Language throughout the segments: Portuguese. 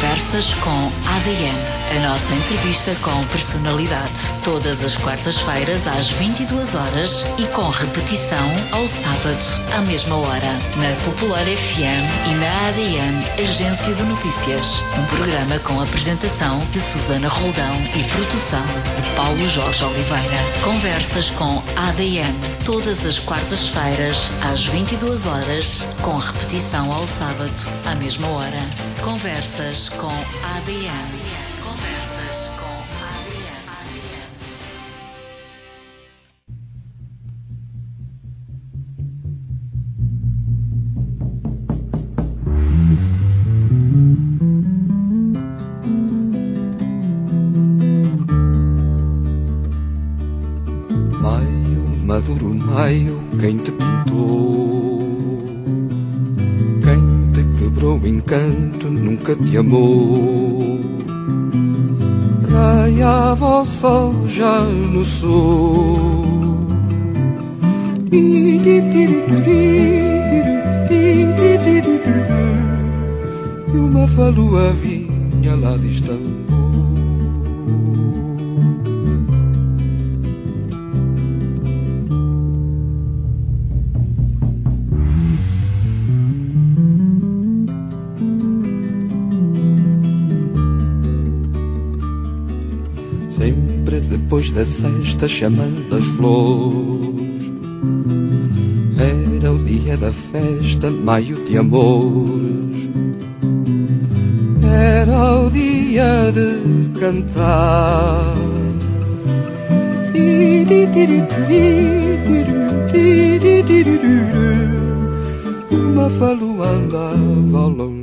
Conversas com ADN. A nossa entrevista com personalidade. Todas as quartas-feiras às 22 horas e com repetição ao sábado à mesma hora. Na Popular FM e na ADN Agência de Notícias. Um programa com apresentação de Susana Roldão e produção de Paulo Jorge Oliveira. Conversas com ADN. Todas as quartas-feiras às 22 horas com repetição ao sábado à mesma hora. Conversas com ADN. Nunca te amou. Raiava o sol já no sul. E uma falua vinha lá de depois da sexta chamando as flores Era o dia da festa, maio de amores Era o dia de cantar E uma falua andava ao longe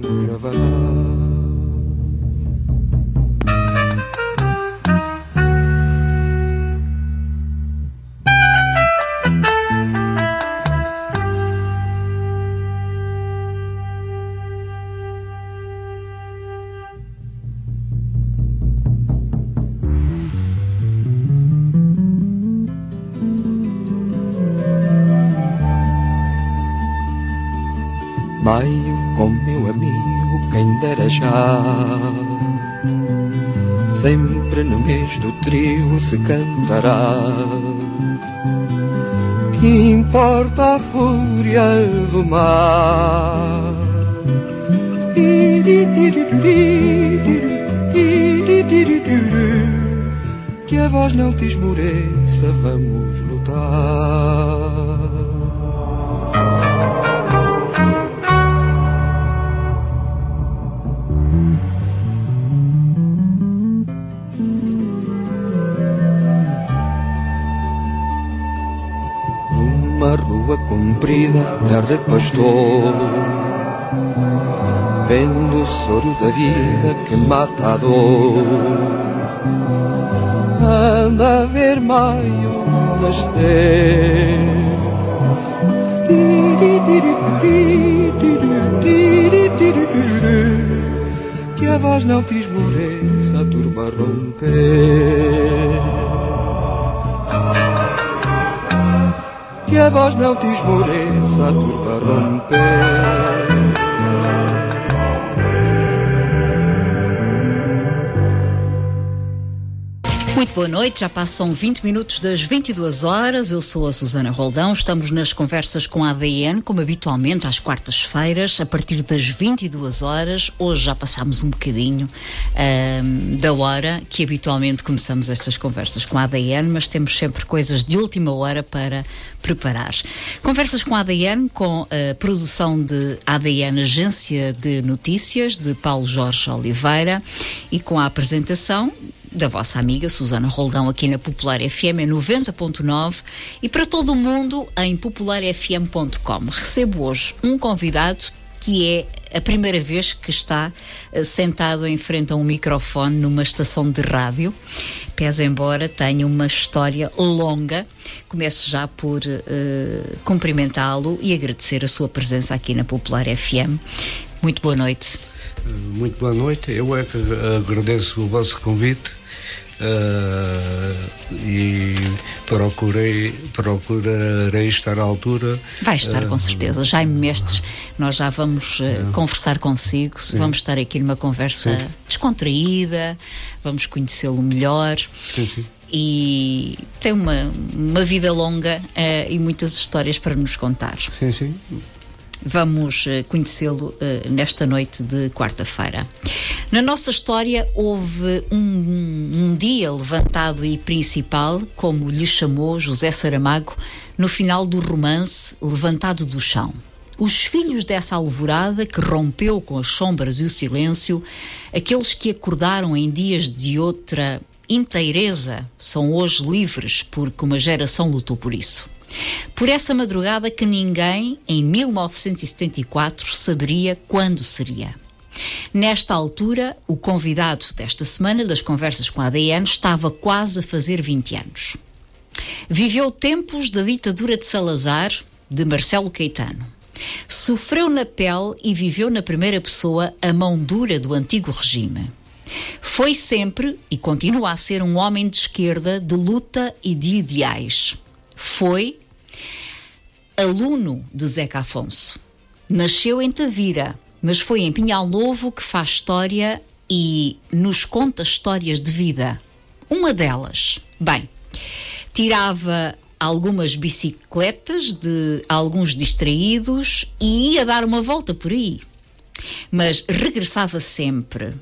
já. Sempre no mês do trio se cantará. Que importa a fúria do mar? Que a voz não te esmoreça, vamos lutar. Comprida, terra pastor Vendo o soro da vida que mata a dor. Anda a ver maio nascer. Que a voz não te esmoreça, a turma romper a voz não te esmoreça, a turba romper. Boa noite, já passam 20 minutos das 22 horas. Eu sou a Susana Roldão. Estamos nas conversas com a ADN, como habitualmente, às quartas-feiras, a partir das 22 horas. Hoje já passámos um bocadinho ahm, da hora que habitualmente começamos estas conversas com a ADN, mas temos sempre coisas de última hora para preparar. Conversas com a ADN, com a produção de ADN Agência de Notícias, de Paulo Jorge Oliveira, e com a apresentação da vossa amiga Susana Roldão aqui na Popular FM é 90.9 e para todo o mundo em popularfm.com. Recebo hoje um convidado que é a primeira vez que está eh, sentado em frente a um microfone numa estação de rádio. Pese embora tenha uma história longa, começo já por eh, cumprimentá-lo e agradecer a sua presença aqui na Popular FM. Muito boa noite. Muito boa noite. Eu é que agradeço o vosso convite uh, e procurei, procurarei estar à altura. Vai estar com certeza. Jaime Mestres, nós já vamos uh, conversar consigo, Sim. vamos estar aqui numa conversa sim. descontraída, vamos conhecê-lo melhor. Sim, sim e tem uma, uma vida longa uh, e muitas histórias para nos contar. Sim, sim. Vamos uh, conhecê-lo uh, nesta noite de quarta-feira. Na nossa história houve um, um, dia levantado e principal, como lhe chamou José Saramago, no final do romance Levantado do Chão. Os filhos dessa alvorada que rompeu com as sombras e o silêncio, aqueles que acordaram em dias de outra inteireza são hoje livres porque uma geração lutou por isso. Por essa madrugada que ninguém, em 1974, saberia quando seria. Nesta altura, o convidado desta semana das conversas com a ADN estava quase a fazer 20 anos. Viveu tempos da ditadura de Salazar, de Marcelo Caetano. Sofreu na pele e viveu na primeira pessoa a mão dura do antigo regime. Foi sempre e continua a ser um homem de esquerda de luta e de ideais. Foi aluno de Zeca Afonso. Nasceu em Tavira, mas foi em Pinhal Novo que faz história e nos conta histórias de vida. Uma delas, bem, tirava algumas bicicletas de alguns distraídos e ia dar uma volta por aí. Mas regressava sempre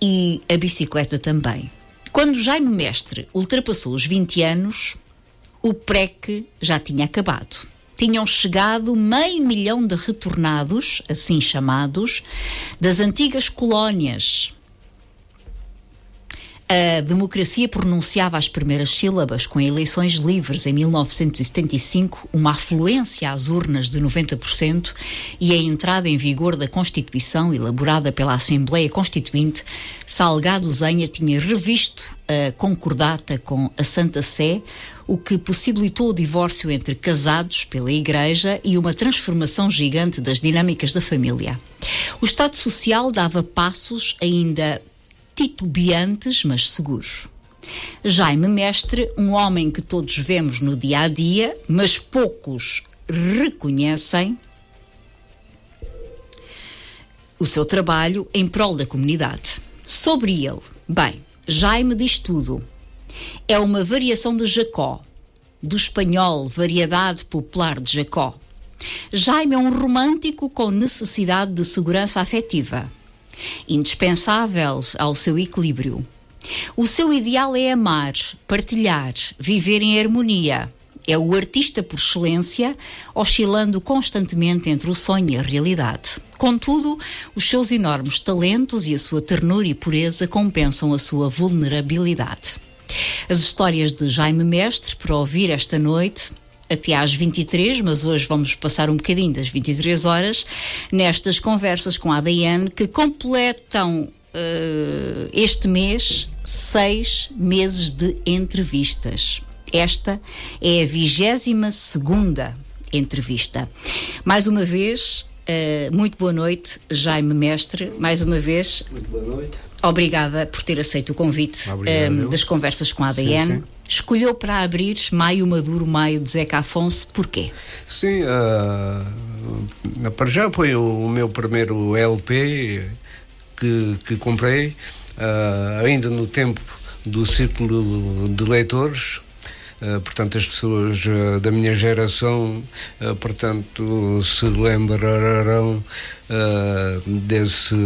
e a bicicleta também. Quando Jaime Mestre ultrapassou os 20 anos, o PREC já tinha acabado. Tinham chegado meio milhão de retornados, assim chamados, das antigas colónias a democracia pronunciava as primeiras sílabas com eleições livres em 1975, uma afluência às urnas de 90% e a entrada em vigor da Constituição elaborada pela Assembleia Constituinte, Salgado Zenha tinha revisto a concordata com a Santa Sé, o que possibilitou o divórcio entre casados pela Igreja e uma transformação gigante das dinâmicas da família. O Estado Social dava passos ainda titubeantes, mas seguros. Jaime Mestre, um homem que todos vemos no dia a dia, mas poucos reconhecem o seu trabalho em prol da comunidade. Sobre ele, bem, Jaime diz tudo. É uma variação de Jacó, do espanhol Variedade Popular de Jacó. Jaime é um romântico com necessidade de segurança afetiva indispensável ao seu equilíbrio. O seu ideal é amar, partilhar, viver em harmonia. É o artista por excelência, oscilando constantemente entre o sonho e a realidade. Contudo, os seus enormes talentos e a sua ternura e pureza compensam a sua vulnerabilidade. As histórias de Jaime Mestre, para ouvir esta noite, até às 23, mas hoje vamos passar um bocadinho das 23 horas nestas conversas com a ADN que completam uh, este mês seis meses de entrevistas. Esta é a 22 segunda entrevista. Mais uma vez, uh, muito boa noite, Jaime Mestre. Mais uma vez. Muito boa noite. Obrigada por ter aceito o convite uh, das conversas com a ADN. Sim, sim escolheu para abrir Maio Maduro, Maio de Zeca Afonso, porquê? Sim, uh, para já foi o meu primeiro LP que, que comprei, uh, ainda no tempo do círculo de leitores, Uh, portanto, as pessoas uh, da minha geração, uh, portanto, se lembrarão desse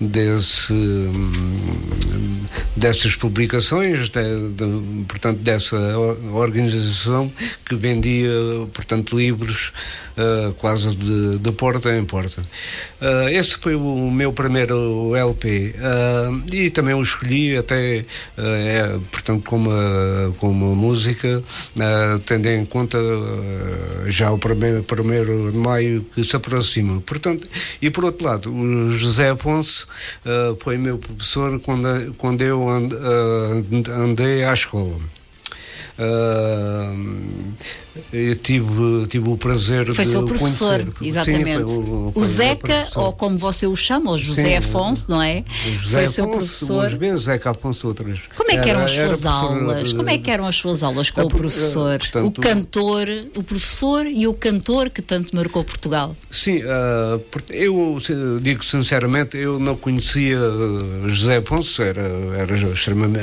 desse, dessas publicações, de, de, portanto, dessa organização que vendia, portanto, livros uh, quase de, de, porta em porta. Uh, esse foi o meu primeiro LP uh, eh, e também o escolhi até, é, portanto, como, como música, tendo em conta já o primeiro, primeiro de maio que se aproxima. Portanto, e por outro lado, o José Afonso foi meu professor quando, quando eu and, andei à escola. Uh, eu tive, tive o prazer foi de seu professor, conhecer. exatamente. Sim, o, o, o Zeca, ou como você o chama, o José Sim, Afonso, não é? José foi seu professor. Umas vezes, Zeca Afonso outras. Como é que eram era, as suas aulas? De... Como é que eram as suas aulas com a, o professor? Portanto, o cantor, o professor e o cantor que tanto marcou Portugal? Sim, uh, eu digo sinceramente, eu não conhecia José Afonso, era, era,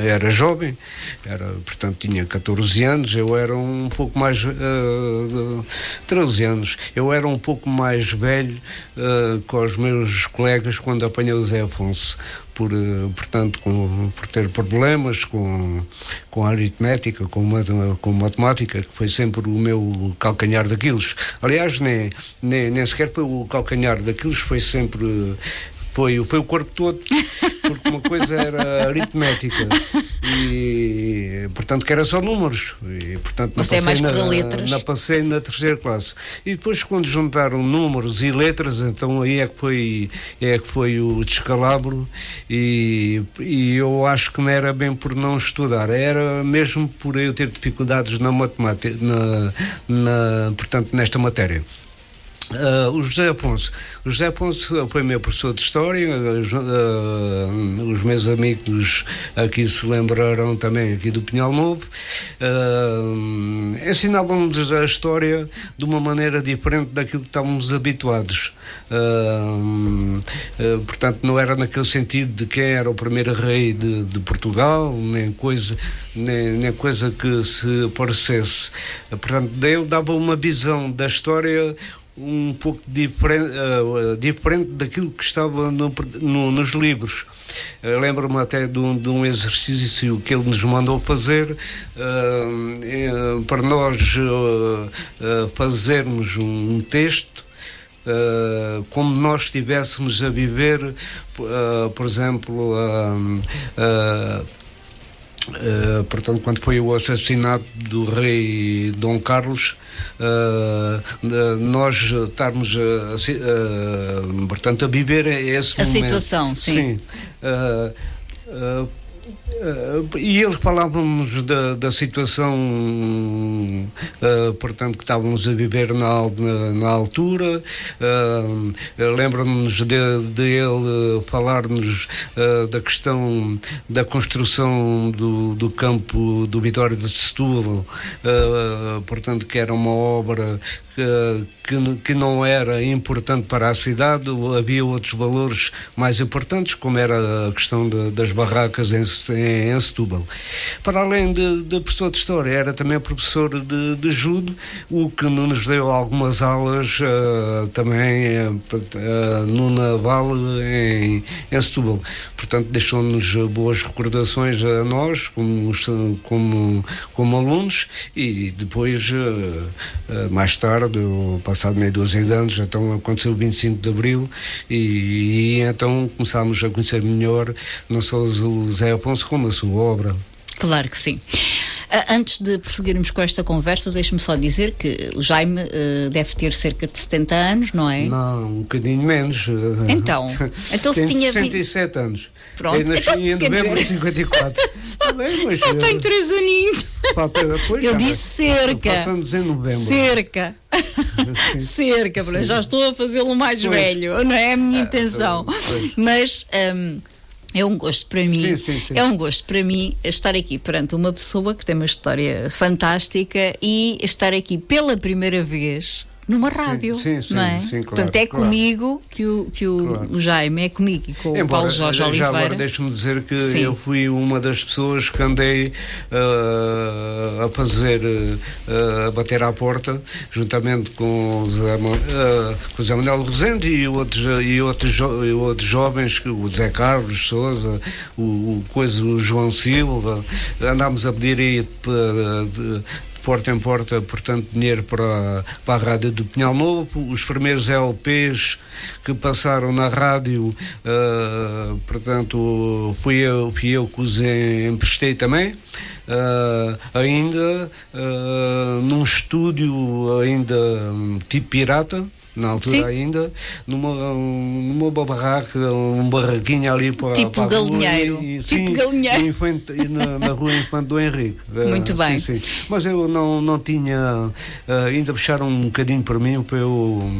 era jovem, era, portanto tinha 14 anos, eu era um pouco mais uh, 13 anos. Eu era um pouco mais velho uh, com os meus colegas quando apanhei o Zé Afonso. Por, portanto, com, por ter problemas com, com a aritmética, com, com matemática, que foi sempre o meu calcanhar daqueles. Aliás, nem, nem, nem sequer foi o calcanhar daqueles, foi sempre foi, foi o corpo todo, porque uma coisa era aritmética e, portanto, que era só números. E, portanto, Você é mais na, para letras? Na, passei na terceira classe. E depois, quando juntaram números e letras, então aí é que foi, é que foi o descalabro e, e eu acho que não era bem por não estudar, era mesmo por eu ter dificuldades na matemática, na, na, portanto, nesta matéria. Uh, o José Afonso. O José Afonso foi meu professor de História. Uh, os meus amigos aqui se lembrarão também aqui do Pinhal Novo. Uh, Ensinavam-nos a História de uma maneira diferente daquilo que estávamos habituados. portanto, não era naquele sentido de quem era o primeiro rei de, de Portugal, nem coisa, nem, nem coisa que se parecesse. Portanto, ele dava uma visão da história um pouco diferente, uh, diferente daquilo que estava no, no, nos livros. Uh, Lembro-me até de um, de um, exercício que ele nos mandou fazer uh, para nós fazermos um texto. como nós estivéssemos a viver, por exemplo, Uh, portanto, quando foi o assassinato do rei Dom Carlos, uh, uh, nós estarmos portanto, a viver esse a momento. situação, sim. sim Uh, e eles falavam-nos da, da situação, uh, portanto, que estávamos a viver na, na, na altura. Uh, Lembro-nos de, de, ele falar-nos da questão da construção do, do campo do Vitória de Setúbal, portanto, que era uma obra que, que, não era importante para a cidade, havia outros valores mais importantes, como era a questão de, das barracas em, em, em, Setúbal. Para além de, de professor de História, era também professor de, de Judo, o que nos deu algumas aulas uh, também uh, uh, no Naval em, em Setúbal. Portanto, deixou-nos boas recordações a nós, como, como, como alunos, e depois, mais tarde, tarde, passado meia dúzia de anos, então aconteceu o 25 de Abril e, e então começámos a conhecer melhor não só o Zé Afonso como a sua obra. Claro que sim. Ah, antes de prosseguirmos com esta conversa, deixe-me só dizer que o Jaime uh, deve ter cerca de 70 anos, não é? Não, um bocadinho menos. Então, então se tinha 67 anos. Pronto. Eu nasci então, em novembro de 54. Está bem, mas. Só tem 3 aninhos. Falta depois. Eu disse cerca. Passamos em novembro. Cerca. cerca, Sim. já estou a fazê-lo mais pois. velho, não é a minha ah, intenção. Pois. Mas. Um, é um gosto para mim, sim, sim, sim. é um gosto para mim estar aqui perante uma pessoa que tem uma história fantástica e estar aqui pela primeira vez numa rádio. Sim, sim, não é? sim, claro, Portanto, é claro. comigo que, o, que o, claro. Jaime, é comigo e com Embora, o Paulo Jorge já Oliveira. Agora deixe-me dizer que sim. eu fui uma das pessoas que andei uh, a fazer, uh, a bater à porta, juntamente com o Zé, uh, com o Zé Manuel Rosendo e outros, e outros, jo, e outros jovens, o Zé Carlos Souza, o, o, coisa, o João Silva, andámos a pedir aí porta em porta, portanto, dinheiro para, para a rádio do Pinhal Novo. Os primeiros LPs que passaram na rádio, uh, portanto, fui eu, fui eu que os emprestei também. Uh, ainda uh, num estúdio ainda um, tipo pirata na altura Sim. ainda, numa, numa barraca, um barraquinho ali para Tipo para rua galinheiro. e- Tipo sim, galinheiro. Infante- na, na rua Infante do Henrique. Eh, Muito sim, bem. sim. Mas eu não, não tinha, eh, ainda puxaram um bocadinho para mim para eu,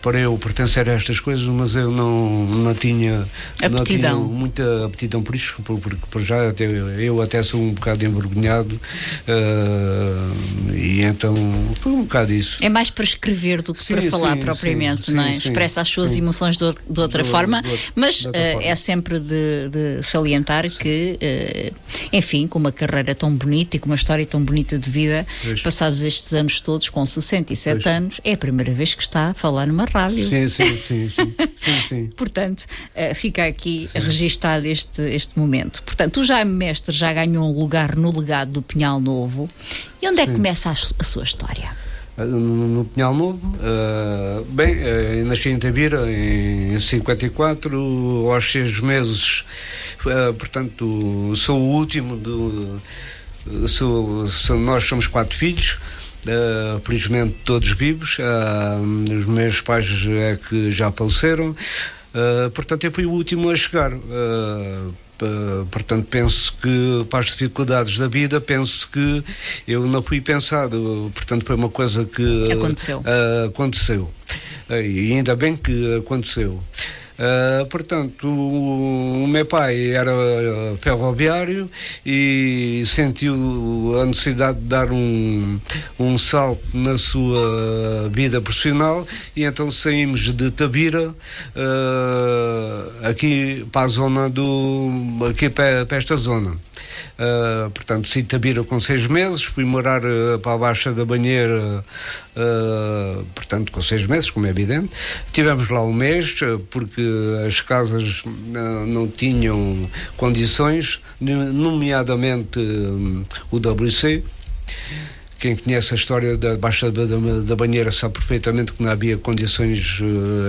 para eu pertencer a estas coisas, mas eu não, não tinha, não tinha muita aptidão por por- porque por já até, eu até sou um bocado envergonhado eh, e então foi um bocado isso. É mais para escrever do que Sim, para falar sim, propriamente, sim, não é? sim, sim, Expressa as suas sim. emoções de, de outra De- forma, de outra- mas outra eh, forma. é sempre de, de salientar que, eh, enfim, com uma carreira tão bonita e com uma história tão bonita de vida, Pois. passados estes anos todos, com 67 Pois. anos, é a primeira vez que está a falar numa rádio. Sim, sim, sim, sim, sim, sim. Portanto, eh, fica aqui registado este, este momento. Portanto, o Jaime Mestre já ganhou um lugar no legado do Pinhal Novo. E onde é que começa a, a sua história? No, no Pinhal Novo. eh, bem, eh, eu nasci em Tabira em 54, aos seis meses, eh, portanto, sou o último do. Sou, sou- nós somos quatro filhos. eh, felizmente todos vivos Ah, os meus pais é que já faleceram portanto eu fui o último a chegar Uh, portanto, penso que para as dificuldades da vida, penso que eu não fui pensado. Portanto, foi uma coisa que Aconteceu. uh, aconteceu. Uh, e ainda bem que aconteceu. Uh, portanto, o, meu pai era uh, ferroviário e sentiu a necessidade de dar um, um salto na sua vida profissional e então saímos de Tabira uh, aqui para a zona do aqui para, para esta zona Uh, portanto, de Tabira com seis meses, fui morar uh, para a Baixa da Banheira, uh, portanto, com seis meses, como é evidente. Tivemos lá um mês, porque as casas não tinham condições, nomeadamente o WC. Quem conhece a história da Baixa da, Banheira sabe perfeitamente que não havia condições,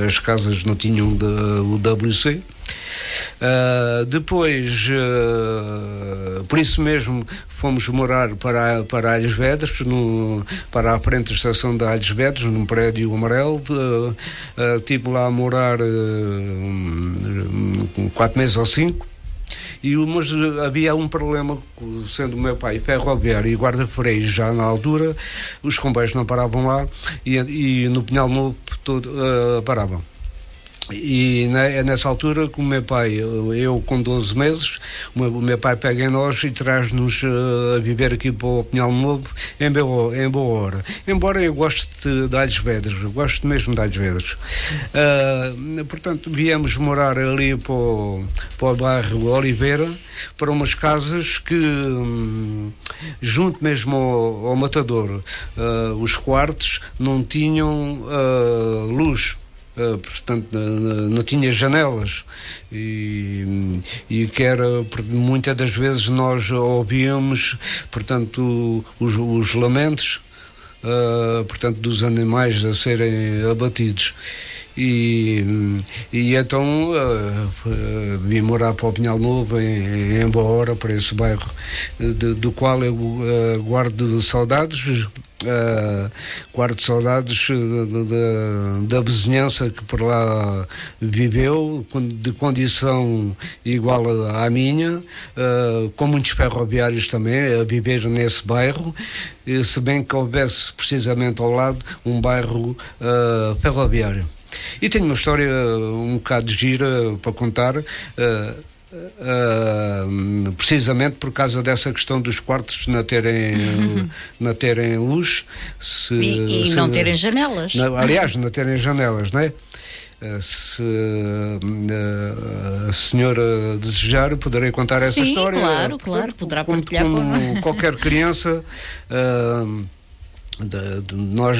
as casas não tinham de, o WC. Uh, depois, uh, por isso mesmo, fomos morar para, para Alhos Vedras, no, para a frente da estação de Alhos Vedras, num prédio amarelo. Uh, uh, estive lá a morar um, quatro meses ou cinco. E, mas havia um problema, sendo o meu pai ferroviário e guarda-freios já na altura, os comboios não paravam lá e, e no Pinhal Novo paravam. E é nessa altura que o meu pai, eu com 12 meses, o meu, pai pega em nós e traz-nos uh, a viver aqui para o Pinhal Novo em boa, em boa hora. Embora eu goste de, de Alhos Vedras, gosto mesmo de Alhos Vedras. Uh, portanto, viemos morar ali para o, para o bairro Oliveira, para umas casas que, um, junto mesmo ao, ao matador, uh, os quartos não tinham luz. Uh, portanto não tinha janelas. E, e que era muitas das vezes nós ouvíamos portanto os, os lamentos uh, portanto dos animais a serem abatidos e, e então uh, vim morar para o Pinhal Novo em, em boa hora para esse bairro de, do qual eu uh, guardo saudades Uh, guardo saudades da vizinhança que por lá viveu, de condição igual à minha, uh, com muitos ferroviários também a viver nesse bairro, se bem que houvesse precisamente ao lado um bairro uh, ferroviário. E tenho uma história um bocado gira para contar. Uh, precisamente por causa dessa questão dos quartos não terem, não terem luz se, e, e se, não terem janelas não, aliás, não terem janelas não é? se a senhora desejar poderei contar essa Sim, história claro, claro, poderá como, partilhar como com qualquer criança uh, de, de, nós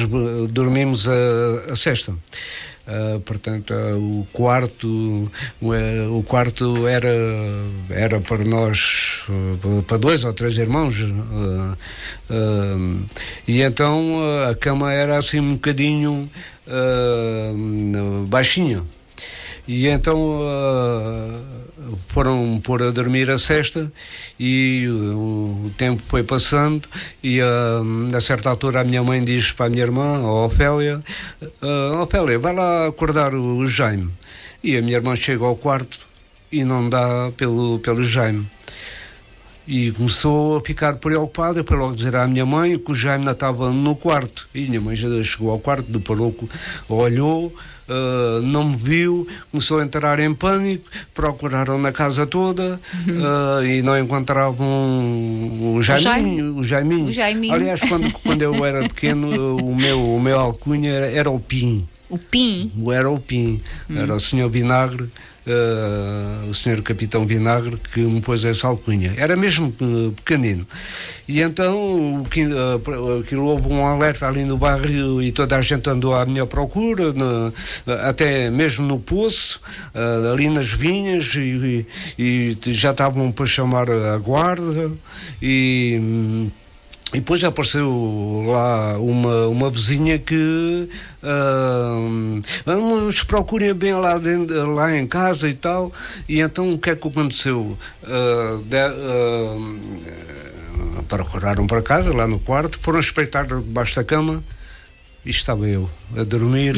dormimos a, a sexta Uh, portanto uh, o quarto uh, o quarto era era para nós para dois ou três irmãos e então a cama era assim um bocadinho baixinha. E então foram pôr a dormir a cesta e o, o tempo foi passando e uh, a certa altura a minha mãe diz para a minha irmã, a Ofélia, uh, Ofélia, vai lá acordar o, Jaime. E a minha irmã chega ao quarto e não dá pelo, pelo Jaime. E começou a ficar preocupada, foi logo dizer à minha mãe que o Jaime ainda estava no quarto. E a minha mãe já chegou ao quarto, deparou, olhou, uh, não me viu, começou a entrar em pânico, procuraram na casa toda uh, e não encontravam o Jaiminho. O Jaiminho. O Jaiminho. Aliás, quando, quando eu era pequeno, o meu, o meu alcunha era, era o Pim. O Pim? Era o Pim. Hum. Era o senhor Vinagre uh, o senhor capitão Vinagre que me pôs essa alcunha. Era mesmo uh, pequenino. E então uh, aquilo houve um alerta ali no bairro e toda a gente andou à minha procura, até mesmo no poço, ali nas vinhas, e, e, e já estavam para chamar a guarda e. E depois apareceu lá uma, uma vizinha que uh, nos procurem bem lá, dentro, lá em casa e tal. E então o que é que aconteceu? Uh, de, uh, procuraram para casa, lá no quarto, foram espreitar debaixo da cama e estava eu a dormir,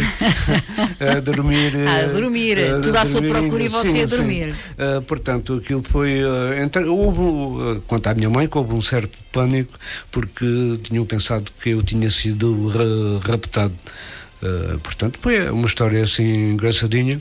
a dormir, ah, a dormir, a, tudo à sua procura e você sim, a dormir. Uh, portanto, aquilo foi, uh, entre, houve, uh, quanto à minha mãe, que houve um certo pânico porque tinham pensado que eu tinha sido ra raptado. Uh, portanto, foi uma história assim engraçadinha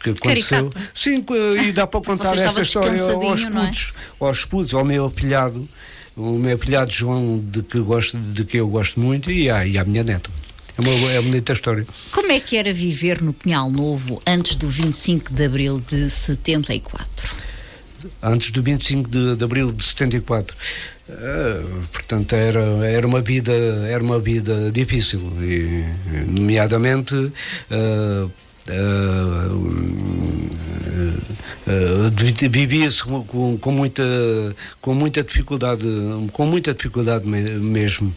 que aconteceu. Caricato. Sim, e dá para contar essa história aos é? putos, é? aos putos, ao meu afilhado, o meu afilhado João, de que, gosto, de que eu gosto muito, e à, e à minha neta. É uma, é uma bonita história. Como é que era viver no Pinhal Novo antes do 25 de abril de 74? Antes do 25 de, de abril de 74. Uh, portanto era era uma vida era uma vida difícil e nomeadamente uh, vivia-se com, com, muita com muita dificuldade com muita dificuldade mesmo.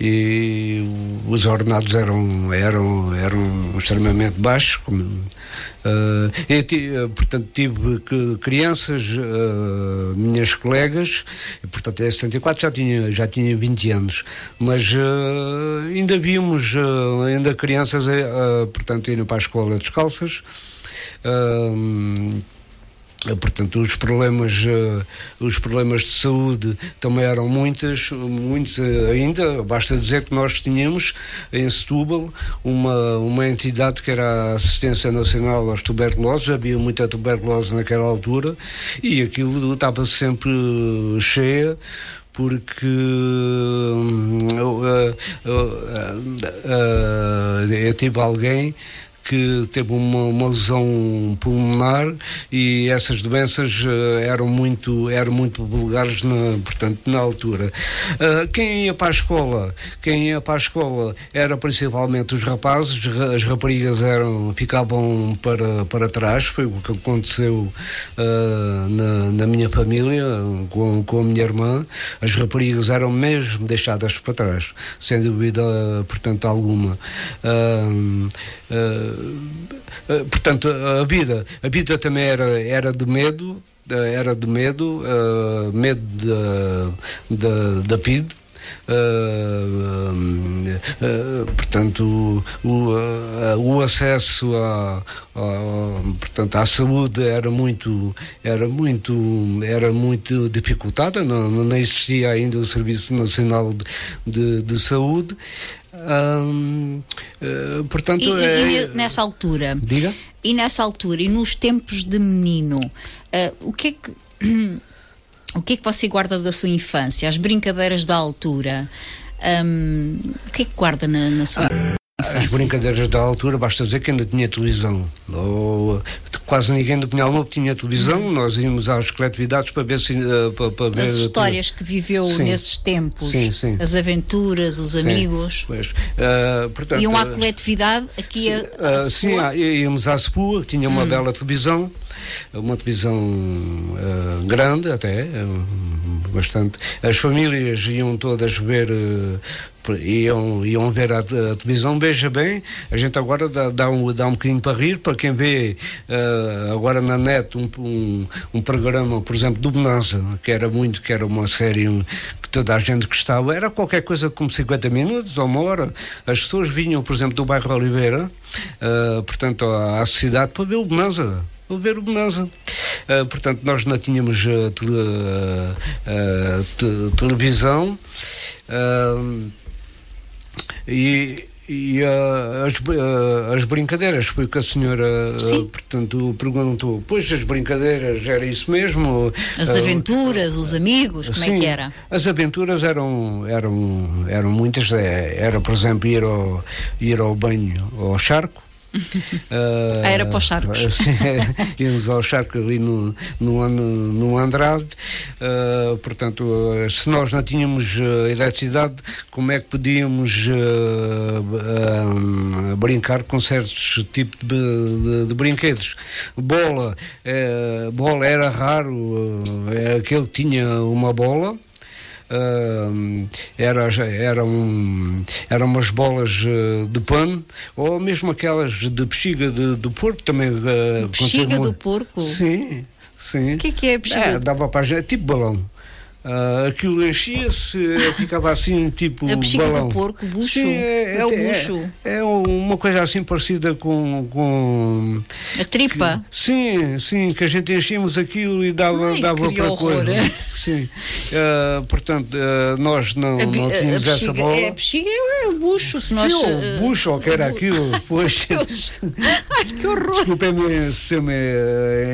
E os ordenados eram eram eram extremamente baixos como, Uh, eu, portanto, tive crianças, uh, minhas colegas, portanto, em 74 já tinha, já tinha 20 anos, mas ainda vimos, ainda crianças, portanto, indo para a escola descalças. Uh, Portanto, os problemas, uh, os problemas de saúde também eram muitos, muitos uh, ainda. Basta dizer que nós tínhamos em Setúbal uma, uma entidade que era a Assistência Nacional aos Tuberculosos, havia muita tuberculose naquela altura e aquilo estava sempre cheia porque uh, eu tive alguém que teve uma, uma lesão pulmonar e essas doenças uh, eram muito eram muito vulgares na, portanto na altura. Uh, quem ia para a escola? Quem ia para a escola era principalmente os rapazes as raparigas eram ficavam para para trás foi o que aconteceu uh, na, na, minha família com, com a minha irmã. As raparigas eram mesmo deixadas para trás sem dúvida portanto alguma. Uh, portanto, a vida, a vida também era, era de medo, era de medo, uh, medo da, PID, Uh, uh, portanto o, o acesso a, a, portanto à saúde era muito era muito era muito dificultada não, não existia ainda o serviço nacional de, de, de saúde uh, portanto, e, é... e, nessa altura, diga? E nessa altura, e nos tempos de menino, uh, o que é que. O que é que você guarda da sua infância? As brincadeiras da altura? Um, o que é que guarda na, na sua. Ah. As brincadeiras da altura, basta dizer que ainda tinha televisão. Ou, quase ninguém do Pinhal Novo tinha televisão, uhum. nós íamos às coletividades para ver se. Uh, para, para ver as histórias que viveu sim. nesses tempos, sim, sim. as aventuras, os amigos. Pois. Uh, portanto, Iam à eh, coletividade aqui sim, a, a uh, Sim, íamos à Sepua, que tinha uma hum. bela televisão uma televisão uh, grande até, bastante. As famílias iam todas ver uh, iam, iam ver a, a, televisão, veja bem, a gente agora dá, dá, um, dá um bocadinho para rir, para quem vê uh, agora na net um, um, um, programa, por exemplo, do Bonanza, que era muito, que era uma série que toda a gente gostava, era qualquer coisa como 50 minutos ou uma hora. As pessoas vinham, por exemplo, do bairro Oliveira, uh, portanto, à, à cidade para ver o Bonanza, para ver o Bonanza. Uh, portanto, nós não tínhamos tele, te, televisão e, e as, as brincadeiras, foi o que a senhora portanto, perguntou. Pois as brincadeiras era isso mesmo? As aventuras, os amigos, como sim, é que era? As aventuras eram, eram, eram muitas. É, era, por exemplo, ir ao, ir ao banho, ao charco Uh, era para os charcos. íamos ao charco ali no, no, no Andrade. Uh, portanto, se nós não tínhamos uh, eletricidade, como é que podíamos brincar com certos tipos de, de, de brinquedos? Bola, bola era raro, aquele que tinha uma bola uh, era, eram, eram umas bolas uh, de pano, ou mesmo aquelas de bexiga de, de porco também. Uh, bexiga do porco? Sim, sim. O que é que é bexiga? É, dava para tipo balão. Uh, aquilo enchia-se, ficava assim, tipo. A bexiga balão. do porco, bucho. Sim, é, é, o é, bucho. É, é, uma coisa assim parecida com. com a tripa? Que, sim, sim, que a gente enchíamos aquilo e dava, Ai, dava para horror. coisa. Sim. Uh, portanto, uh, nós não, a, não tínhamos essa bola. É, a bexiga é o bucho que nós. Sim, o bucho, ou que era aquilo. Pois. Ai, que horror! Desculpem-me se eu me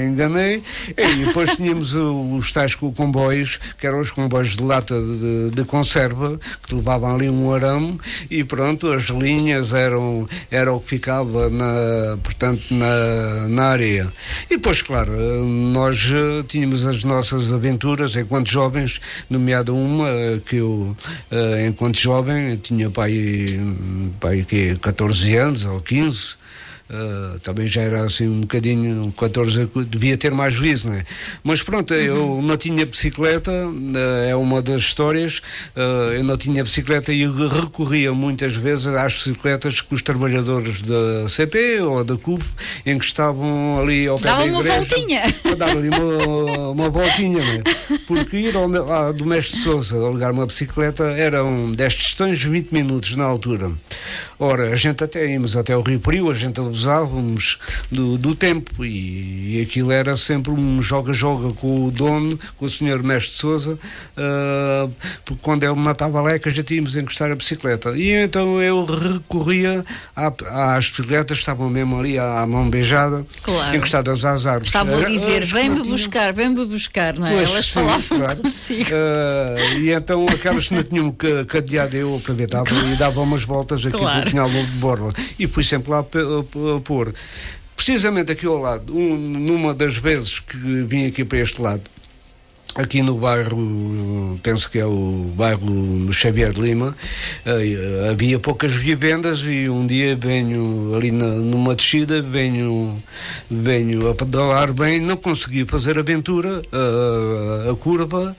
enganei. E depois tínhamos os tais comboios, que eram os comboios de lata de, de, conserva que levavam ali um arame e pronto, as linhas eram, era o que ficava na, portanto, na, na areia. E depois, claro, nós eh, tínhamos as nossas aventuras enquanto jovens, nomeada uma que eu, eh, enquanto jovem, tinha pai, pai que 14 anos ou 15 Uh, também já era assim um bocadinho, 14, devia ter mais juízo, não é? Mas pronto, uhum. eu não tinha bicicleta, uh, é uma das histórias, uh, eu não tinha bicicleta e recorria muitas vezes às bicicletas que os trabalhadores da CP ou da CUP em que estavam ali ao pé Dava da igreja. uma voltinha. Dar ali uma, uma voltinha, não é? Porque ir ao, ao, do mestre Souza alugar uma bicicleta eram 10 questões, 20 minutos na altura. Ora, a gente até íamos até o Rio Prio, a gente abusávamos do, do tempo e, e, aquilo era sempre um joga-joga com o dono, com o senhor Mestre Souza, uh, porque quando ele matava é a gente íamos encostar a bicicleta. E então eu recorria à, às bicicletas estavam mesmo ali à, mão beijada, claro. encostadas às árvores. Estavam a dizer, vem-me buscar, vem-me buscar, não é? Pois, Elas falavam claro. consigo. Uh, e então aquelas que não tinham cadeado eu aproveitava e dava umas voltas aqui claro. para o de Borla. E fui sempre lá a pôr. Precisamente aqui ao lado, um, numa das vezes que vim aqui para este lado, aqui no bairro, penso que é o bairro Xavier de Lima, uh, havia poucas vivendas e um dia venho ali na, numa descida, venho, venho a pedalar bem, não consegui fazer a aventura, uh, a curva,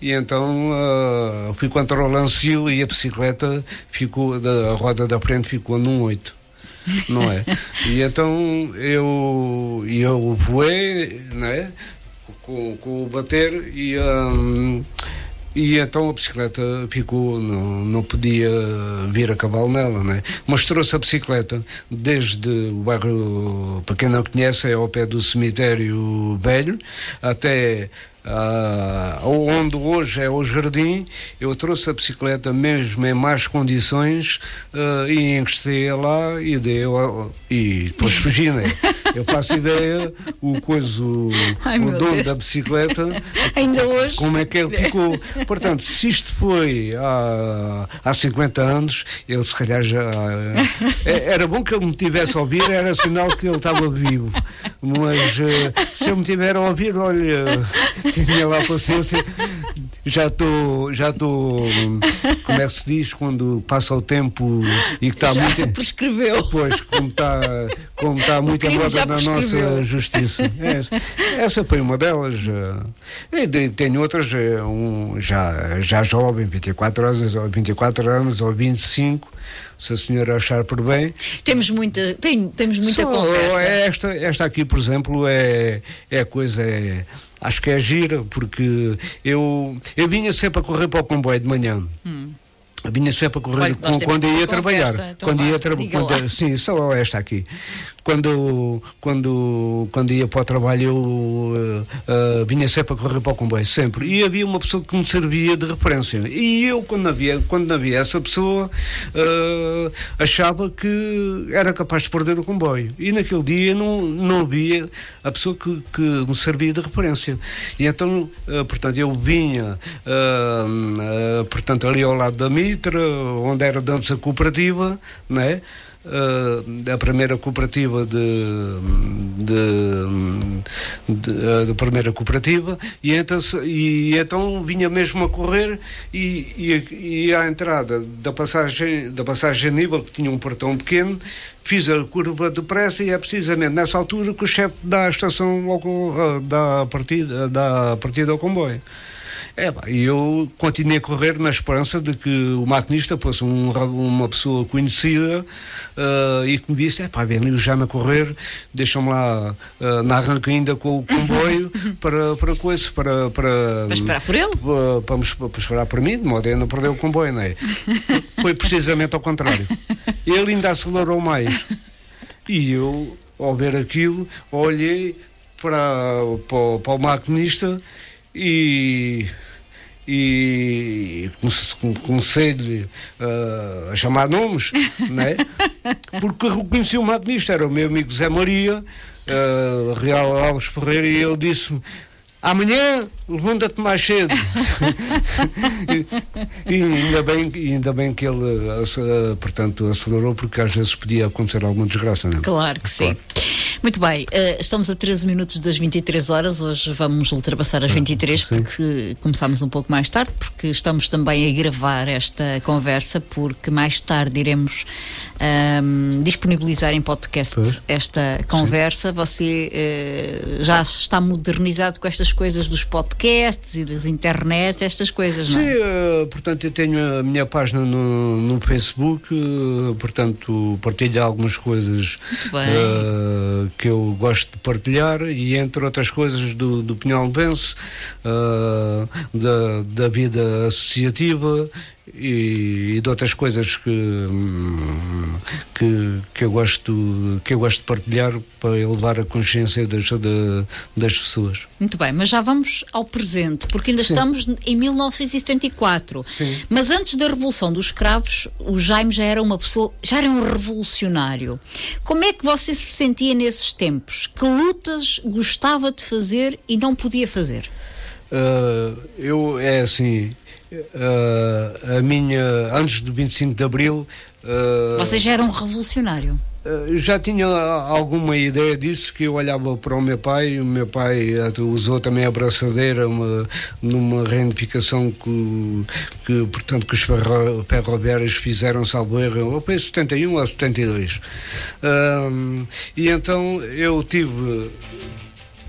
e então uh, fui contra o lancil e a bicicleta ficou, a roda da frente ficou num 8 não é? E então eu, eu voei, né? Com, com o bater e. Um, e então a bicicleta ficou, não, não podia vir a cavalo nela, né? Mas trouxe a bicicleta desde o bairro, para quem não conhece, é ao pé do cemitério velho, até Uh, onde hoje é o jardim, eu trouxe a bicicleta mesmo em más condições uh, e encostei lá e dei e depois fugi, né? Eu faço ideia, o coisa, o, Ai, o dono Deus. da bicicleta, ainda hoje, como é que ele ficou. Portanto, se isto foi há, há 50 anos, eu se calhar já. Eh, era bom que ele me tivesse a ouvir, era sinal que ele estava vivo. Mas uh, se eu me tiver a ouvir, olha tinha lá paciência. já estou, já estou, como é que se diz, quando passa o tempo e que está já muito. prescreveu. Pois, como está, como está muito em moda na nossa justiça. Essa, essa foi uma delas. eh, E tenho outras, eh, um, já, já jovem, 24 anos, ou 24 anos ou 25, se a senhora achar por bem. Temos muita, tem, temos muita Só, conversa. Esta, esta aqui, por exemplo, é, é coisa. É, acho que é gira, porque eu, eu vinha sempre a correr para o comboio de manhã. Vinha sempre a correr Olha, com- temos quando ia trabalhar. conversa, então quando ia tra- diga quando- lá. sim, só esta aqui. Quando, quando, quando ia para o trabalho, eu eh, eh, vinha sempre a correr para o comboio, sempre. E havia uma pessoa que me servia de referência. E eu, quando havia, quando havia essa pessoa, eh, achava que era capaz de perder o comboio. E naquele dia não, não havia a pessoa que, que me servia de referência. E então, portanto, eu vinha, portanto, ali ao lado da Mitra, onde era dança cooperativa, não é? Uh, a primeira cooperativa de, de, uh, da primeira cooperativa e então, e então vinha mesmo a correr e, e, e à entrada da passagem da passagem nível que tinha um portão pequeno fiz a curva depressa e é precisamente nessa altura que o chefe dá a estação ao, co- uh, dá a partida dá a partida ao comboio é, e eu continuei a correr na esperança de que o maquinista fosse um uma pessoa conhecida ah, e que me disse: é pá, vem ali o Jaime a correr, deixa-me lá ah, na arranca ainda com o comboio para, para coisa, para. Para, Para esperar por ele? para, para, para esperar por mim, de modo a não perder o comboio, não é? Foi precisamente ao contrário. Ele ainda acelerou mais. E eu, ao ver aquilo, olhei para, para, para o maquinista e, e comece- com- comecei-lhe ah, a chamar nomes, né? porque reconheci o maquinista, era o meu amigo Zé Maria, ah, Real Alves Ferreira, e ele disse-me. Amanhã levanta-te mais cedo. e, ainda bem, ainda bem que ele ah, portanto, acelerou, porque às vezes podia acontecer alguma desgraça. Não é? Claro que sim. Muito bem, eh, estamos a 13 minutos das 23 horas. Hoje vamos ultrapassar as 23 porque começámos um pouco mais tarde, porque estamos também a gravar esta conversa, porque mais tarde iremos ahm, disponibilizar em podcast Pois. esta conversa. Você eh, já está modernizado com estas coisas dos podcasts e das internet, estas coisas, não Sim, é? eh, portanto, eu tenho a minha página no, no Facebook, eh, portanto, partilho algumas coisas eh, que eu gosto de partilhar e, entre outras coisas, do, do Pinhal Vence, eh, da, da vida associativa e, e de outras coisas que, que, que, eu gosto, que eu gosto de partilhar para elevar a consciência das, da- das pessoas. Muito bem, mas já vamos ao presente, porque ainda estamos em 1974. Sim. Mas antes da Revolução dos Escravos, o Jaime já era uma pessoa, já era um revolucionário. Como é que você se sentia nesses tempos? Que lutas gostava de fazer e não podia fazer? Uh, eu, é assim, uh, a minha, antes do 25 de Abril, uh, Você já era um revolucionário. uh, já tinha alguma ideia disso, que eu olhava para o meu pai, o meu pai usou também a braçadeira uma, numa reunificação que, que, portanto, que os ferro- ferroviários fizeram, salvo erro, ou foi em 71 ou 72. Um, e então eu tive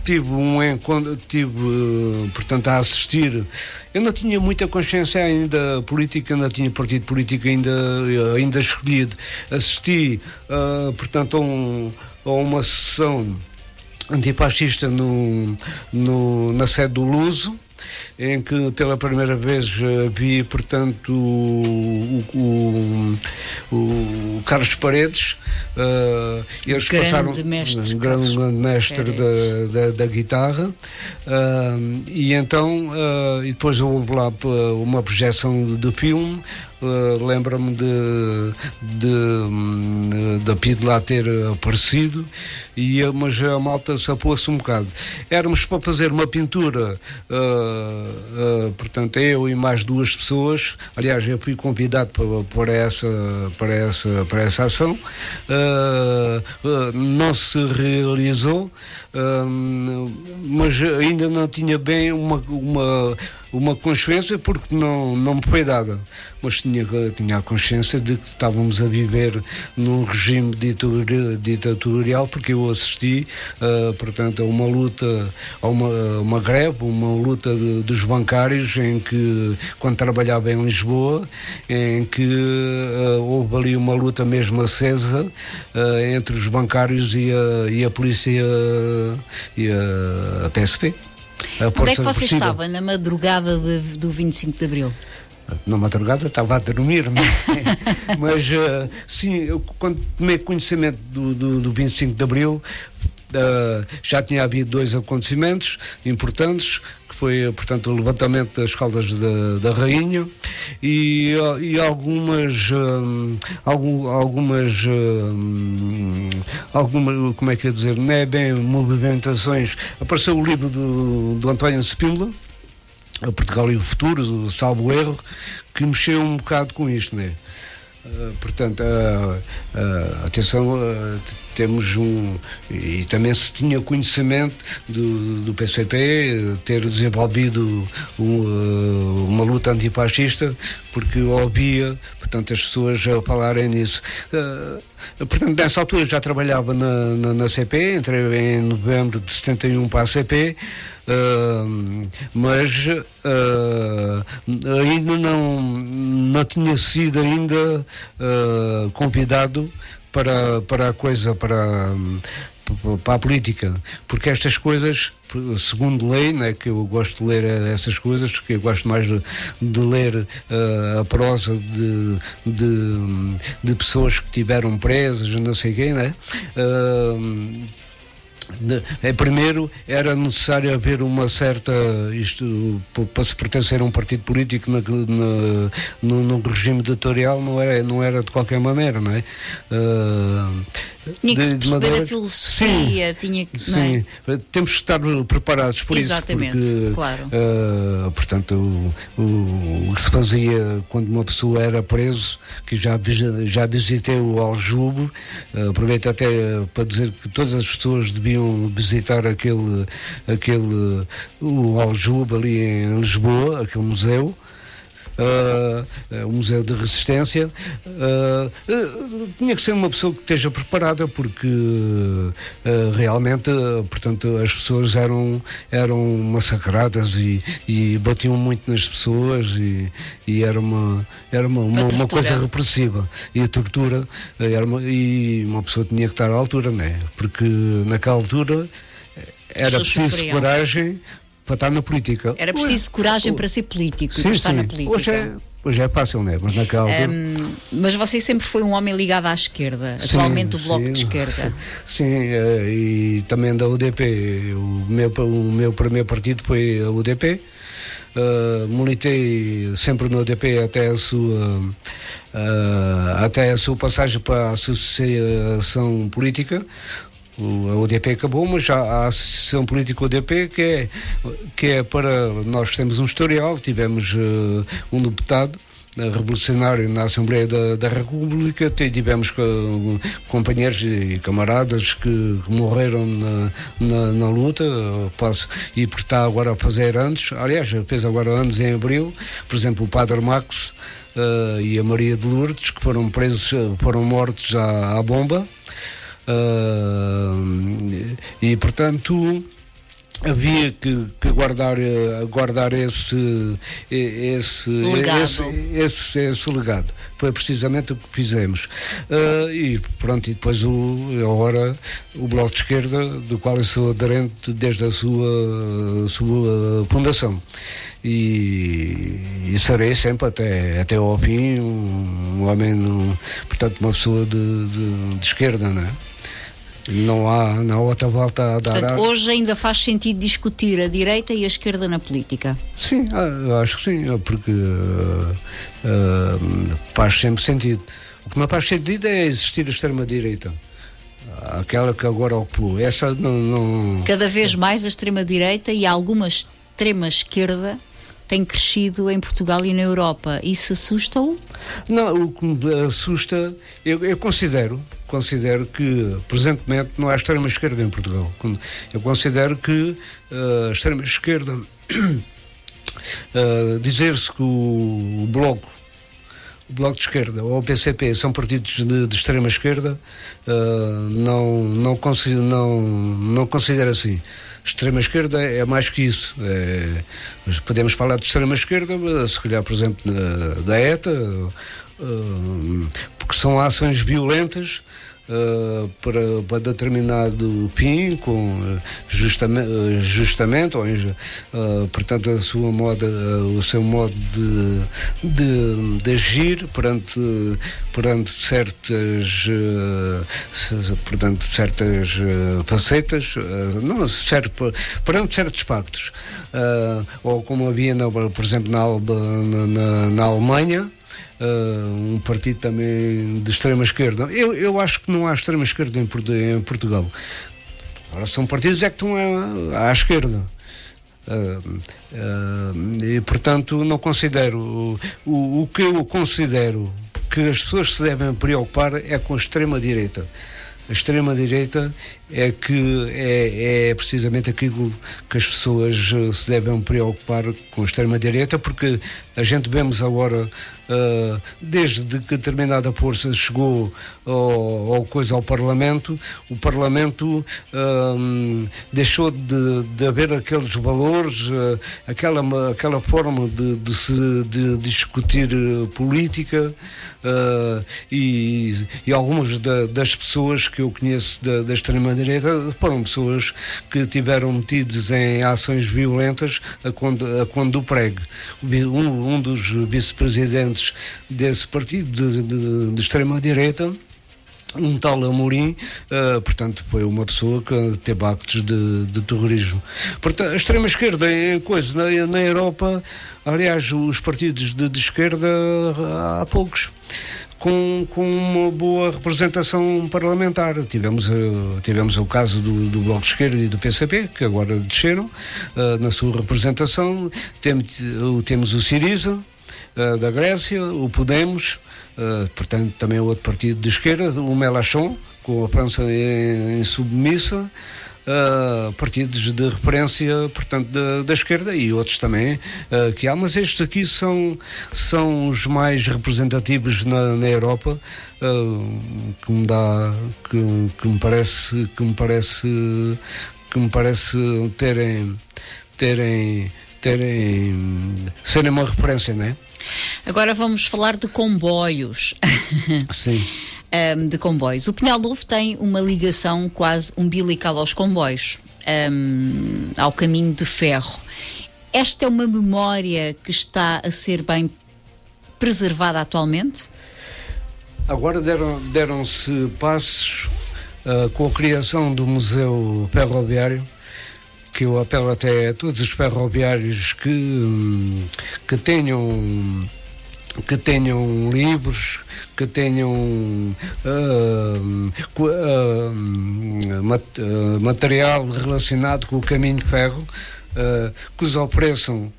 tive um encontro, tive, eh, portanto, a assistir. Eu não tinha muita consciência ainda política, não tinha partido político ainda, eh, ainda escolhido. Assisti, ah, portanto, a, um- a uma sessão antifascista no, no, na sede do Luso, em que pela primeira vez eh, vi, portanto, o, o, o- Carlos Paredes. eh, eles Grande passaram mestre, um grande grande mestre da, da, da guitarra ah, e então ah, e depois houve lá uma projeção de, de filme ah, lembra-me de, de, hum, da Pide lá ter aparecido e mas a malta sapou-se um bocado. Éramos para fazer uma pintura ah, ah, portanto eu e mais duas pessoas. Aliás eu fui convidado para, para essa para essa para essa ação. Ah, não se realizou mas ainda não tinha bem uma, uma uma consciência porque não, não me foi dada, mas tinha, tinha a consciência de que estávamos a viver num regime ditatorial porque eu assisti, uh, portanto, a uma luta, a uma, uma greve, uma luta de, dos bancários em que, quando trabalhava em Lisboa, em que uh, houve ali uma luta mesmo acesa uh, entre os bancários e a, e a polícia e a, a PSP. Onde é que você estava na madrugada de, do 25 de Abril? Na madrugada estava a dormir, mas, mas uh, sim, eu, quando tomei conhecimento do, do, do 25 de Abril, uh, já tinha havido dois acontecimentos importantes foi, portanto, o levantamento das caldas da, da Rainha e, e algumas, um, algum, algumas, um, algumas, como é que é dizer, não é bem movimentações. Apareceu o livro do, do António Spínola, Portugal e o Futuro, salvo erro, que mexeu um bocado com isto, né? Uh, portanto, uh, uh, atenção, temos um. E também se tinha conhecimento do, do PCP ter desenvolvido um, uma luta antifascista, porque ouvia, portanto, as pessoas a falarem nisso. portanto, nessa altura já trabalhava na, na, na CP, entrei em novembro de 71 para a CP. Mas uh, ainda não, não tinha sido ainda uh, convidado para, para a coisa, para, para a política, porque estas coisas, segundo lei, né, que eu gosto de ler essas coisas, que eu gosto mais de, de ler uh, a prosa de, de, de, pessoas que tiveram presas, não sei quem, né? Uh, é, primeiro era necessário haver uma certa isto para se pertencer a um partido político na, na, no, no regime ditatorial não era não era de qualquer maneira não é? Uh, tinha que de, se perceber a filosofia, sim, tinha que. Sim, é? temos que estar preparados por Exatamente, isso. Exatamente, claro. Uh, portanto, o, o, o, que se fazia quando uma pessoa era preso, que já, já visitei o Aljubo, uh, aproveito até para dizer que todas as pessoas deviam visitar aquele, aquele o Aljubo ali em Lisboa, aquele museu uh, o Museu de Resistência, uh, tinha que ser uma pessoa que esteja preparada, porque realmente, portanto, as pessoas eram, eram massacradas e, e batiam muito nas pessoas e, e era uma, era uma, uma, uma coisa repressiva. E a tortura, era uma, e uma pessoa tinha que estar à altura, né? porque naquela altura era preciso coragem para estar na política. Era preciso coragem para ser político sim, para estar sim. na política. Hoje é, hoje é fácil, não é? Mas naquela altura... Um, mas você sempre foi um homem ligado à esquerda, sim, atualmente o Bloco de Esquerda. Sim, eh, e também da UDP. O meu, o meu primeiro partido foi a UDP. Uh, eh, militei sempre no UDP até a sua uh, até a sua passagem para a associação política a UDP acabou, mas há a Associação Política UDP que é, que é para. Nós temos um historial, tivemos uh, um deputado revolucionário na Assembleia da, da República, tivemos companheiros e camaradas que, que morreram na, na, na, luta, passo, e por está agora a fazer anos, aliás, fez agora anos em abril, por exemplo, o Padre Max uh, e a Maria de Lourdes, que foram presos, foram mortos à, à bomba. Uh, e portanto havia que, que guardar, guardar esse, esse, legado. Esse, esse, esse, legado. Foi precisamente o que fizemos. Uh, e pronto, e depois o, agora o Bloco de Esquerda, do qual eu sou aderente desde a sua, sua fundação. E, e serei sempre até, até ao fim um, um homem, portanto, uma pessoa de, de, de esquerda, não é? Não há, há outra volta a dar. Portanto, hoje ainda faz sentido discutir a direita e a esquerda na política? Sim, ah, acho que sim, porque uh, uh, faz sempre sentido. O que não faz sentido é existir a extrema-direita. Aquela que agora ocupou. Essa não, não. Cada vez mais a extrema-direita e alguma extrema-esquerda tem crescido em Portugal e na Europa. Isso assusta-o? Não, o que me assusta, eu, eu considero considero que, presentemente, não há extrema-esquerda em Portugal. Eu considero que uh, a extrema-esquerda uh, dizer-se que o, o Bloco o Bloco de Esquerda ou o PCP são partidos de, de extrema esquerda, uh, não, não, considero, não, não considero assim. Extrema esquerda é mais que isso. É, podemos falar de extrema esquerda, se calhar, por exemplo, da, ETA, porque são ações violentas uh, para, para determinado fim, com eh, justamente, eh, justamente ou, uh, portanto, a sua moda, uh, o seu modo de, de, de, agir perante, perante certas, portanto, certas facetas, não, certo, perante certos pactos. ou como havia, na, por exemplo, na, na, na, na Alemanha, uh, um partido também de extrema esquerda. Eu, eu acho que não há extrema esquerda em, em Portugal. Agora são partidos é que estão à, à esquerda. Uh, uh, e portanto não considero o, o, que eu considero que as pessoas se devem preocupar é com a extrema direita a extrema-direita é que é, é, precisamente aquilo que as pessoas eh, se devem preocupar com a extrema-direita, porque a gente vemos agora, uh, desde que determinada força chegou ao, ao, coisa ao Parlamento, o Parlamento uh, deixou de, de, haver aqueles valores, uh, aquela, aquela forma de, de se de discutir política e, e algumas da, das pessoas que eu conheço da, da extrema-direita foram pessoas que tiveram metidos em ações violentas a quando, a quando o pregue. Um, um dos vice-presidentes desse partido de, de, de extrema-direita um tal Amorim, uh, portanto, foi uma pessoa que teve actos de, de terrorismo. Portanto, a extrema-esquerda em coisa, na, na Europa, aliás, os partidos de, de esquerda há poucos com, com uma boa representação parlamentar. Tivemos, uh, tivemos o caso do, do Bloco de Esquerda e do PCP, que agora desceram uh, na sua representação. Tem, uh, temos o Siriza, da Grécia, o Podemos, portanto, também outro partido de esquerda, o Melachon, com a França em, em submissa uh, partidos de referência, portanto, da, da esquerda e outros também uh, que há, mas estes aqui são, são os mais representativos na, na Europa, uh, que me dá, que, que me parece, que me parece, que me parece terem, terem, terem, serem uma referência, não é? Agora vamos falar de comboios. Sim. um, de comboios. O Pinhal Novo tem uma ligação quase umbilical aos comboios, um, ao caminho de ferro. Esta é uma memória que está a ser bem preservada atualmente? Agora deram, deram-se passos uh, com a criação do Museu Ferroviário, que eu apelo até a todos os ferroviários que, que tenham que tenham livros, que tenham uh, uh, mat material relacionado com o caminho de ferro, uh, que os ofereçam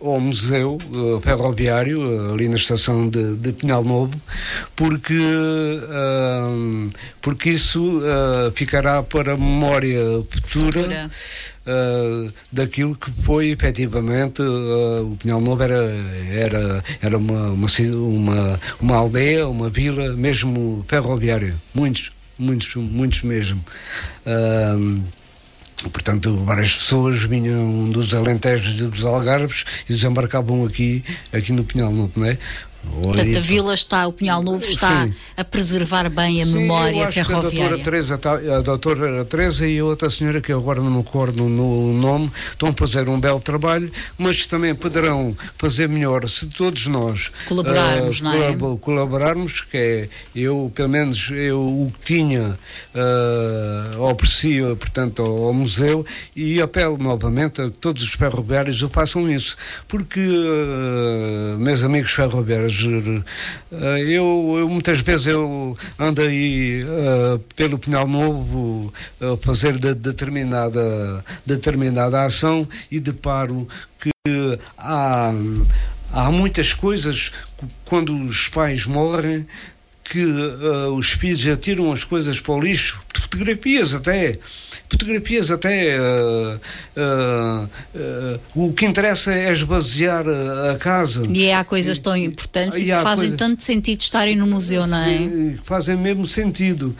ao museu uh, ferroviário ali na estação de, de Pinhal Novo porque uh, porque isso uh, ficará para a memória futura, futura. Uh, daquilo que foi efetivamente uh, o Pinhal Novo era, era, era uma, uma, uma, uma aldeia, uma vila, mesmo ferroviária, muitos, muitos, muitos mesmo. Uh, Portanto, várias pessoas vinham dos Alentejos e dos Algarves e desembarcavam aqui, aqui no Pinhal Novo, não é? Portanto, a vila está, o Pinhal Novo está Sim. a preservar bem a Sim, memória eu acho ferroviária. Que a doutora, Teresa, tá, a doutora Teresa e a outra senhora, que agora não me recordo no nome, estão a fazer um belo trabalho, mas também poderão fazer melhor se todos nós colaborarmos, uh, não é? colaborarmos, que é eu, pelo menos, eu o que tinha uh, oferecia, portanto, ao, ao, museu e apelo novamente a todos os ferroviários que façam isso, porque, uh, meus amigos ferroviários, Uh, eu, eu, muitas vezes eu ando aí uh, pelo Pinhal Novo a uh, fazer de, determinada, determinada ação e deparo que há, há muitas coisas quando os pais morrem que uh, os filhos atiram as coisas para o lixo fotografias até fotografias até uh, uh, uh, o que interessa é esvaziar a casa e há coisas tão importantes e, que fazem coisa... tanto sentido estarem no museu, não é? Fazem mesmo sentido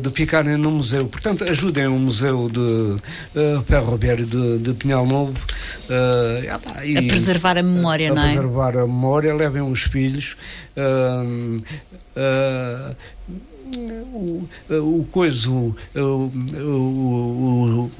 de ficarem no museu portanto ajudem o museu de uh, ferroviário de, de Pinhal Novo e, a preservar a memória, a, não é? A preservar a memória, levem os filhos o, o coisa, o, o,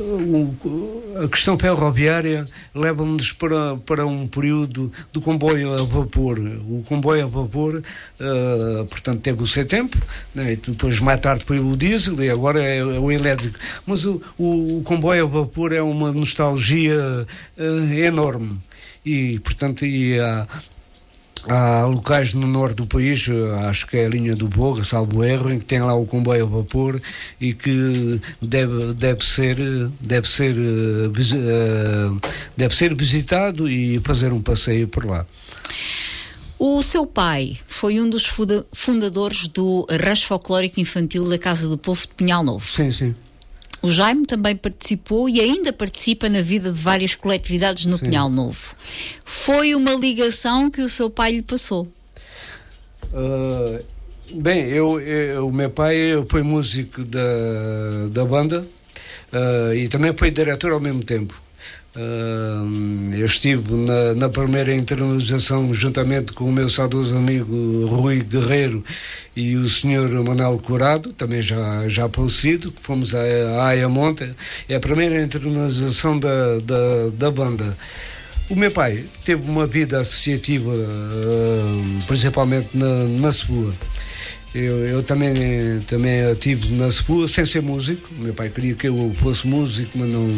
o, a questão ferroviária leva-nos para, para um período do comboio a vapor. O comboio a vapor, uh, portanto, teve o seu tempo, né? depois mais tarde foi o diesel e agora é, é o elétrico. Mas o, o, comboio a vapor é uma nostalgia uh, enorme. E, portanto, e há, Há locais no norte do país, acho que é a linha do Boga, salvo erro, em que tem lá o comboio a vapor e que deve, deve, ser, deve, ser, eh, deve ser visitado e fazer um passeio por lá. O seu pai foi um dos fundadores do Rancho Folclórico Infantil da Casa do Povo de Pinhal Novo. Sim, sim. O Jaime também participou e ainda participa na vida de várias coletividades no Sim. Pinhal Novo. Foi uma ligação que o seu pai lhe passou? Uh, bem, eu, eu, o meu pai foi músico da, da banda uh, e também foi diretor ao mesmo tempo. Eu estive na, na, primeira internalização juntamente com o meu saudoso amigo Rui Guerreiro e o senhor Manuel Curado, também já, já falecido, que fomos à, à Ayamonte. É a primeira internalização da, da, da banda. O meu pai teve uma vida associativa, principalmente na, na sua. Eu, eu também, também tive na SPU sem ser músico. Meu pai queria que eu fosse músico, mas não.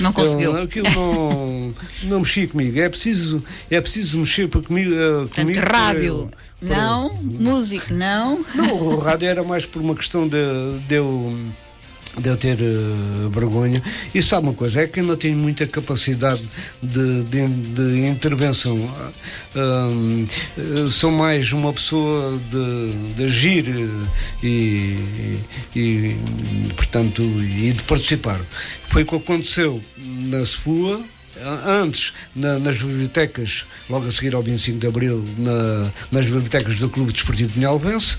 Não conseguiu. Eu, aquilo não, não mexia comigo. É preciso, é preciso mexer para comigo. Uh, comigo rádio. Para, não, para, músico, não. Não, o rádio era mais por uma questão de, de eu de eu ter uh, vergonha. E sabe uma coisa, é que eu não tenho muita capacidade de, de, de intervenção. Uh, sou mais uma pessoa de, de agir e, e, portanto, e de participar. Foi o que aconteceu na SPUA antes na, nas bibliotecas, logo a seguir ao 25 de Abril, na, nas bibliotecas do Clube Desportivo de Minhalvense,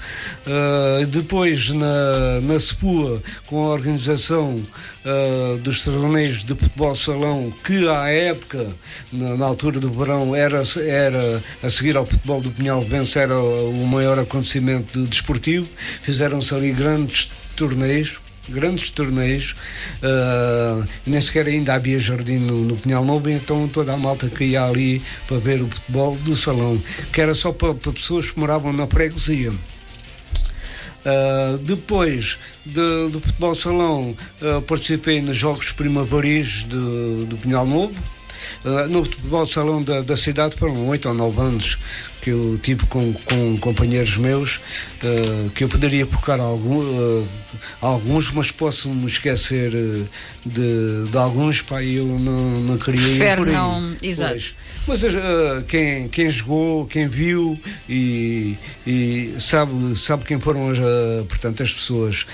uh, depois na, na SEPUA, com a organização uh, dos torneios de futebol salão, que à época, na, na, altura do verão, era, era a seguir ao futebol do Pinhalvense, era o maior acontecimento desportivo, fizeram-se ali grandes torneios grandes torneios, uh, nem sequer ainda havia jardim no, no Pinhal Novo, então toda a malta que ia ali para ver o futebol do salão, que era só para, para pessoas que moravam na freguesia. Uh, depois de, do futebol salão, uh, participei nos Jogos Primaveris de, do Pinhal Novo. Uh, no futebol salão da, da cidade foram oito ou nove anos que eu tive com, com companheiros meus uh, que eu poderia focar algum, uh, alguns, mas posso me esquecer uh, de, de alguns, pá, eu não, não queria ir por aí. não, exato. Pois. Mas quem, quem jogou, quem viu e, e sabe, sabe quem foram as, portanto, as pessoas.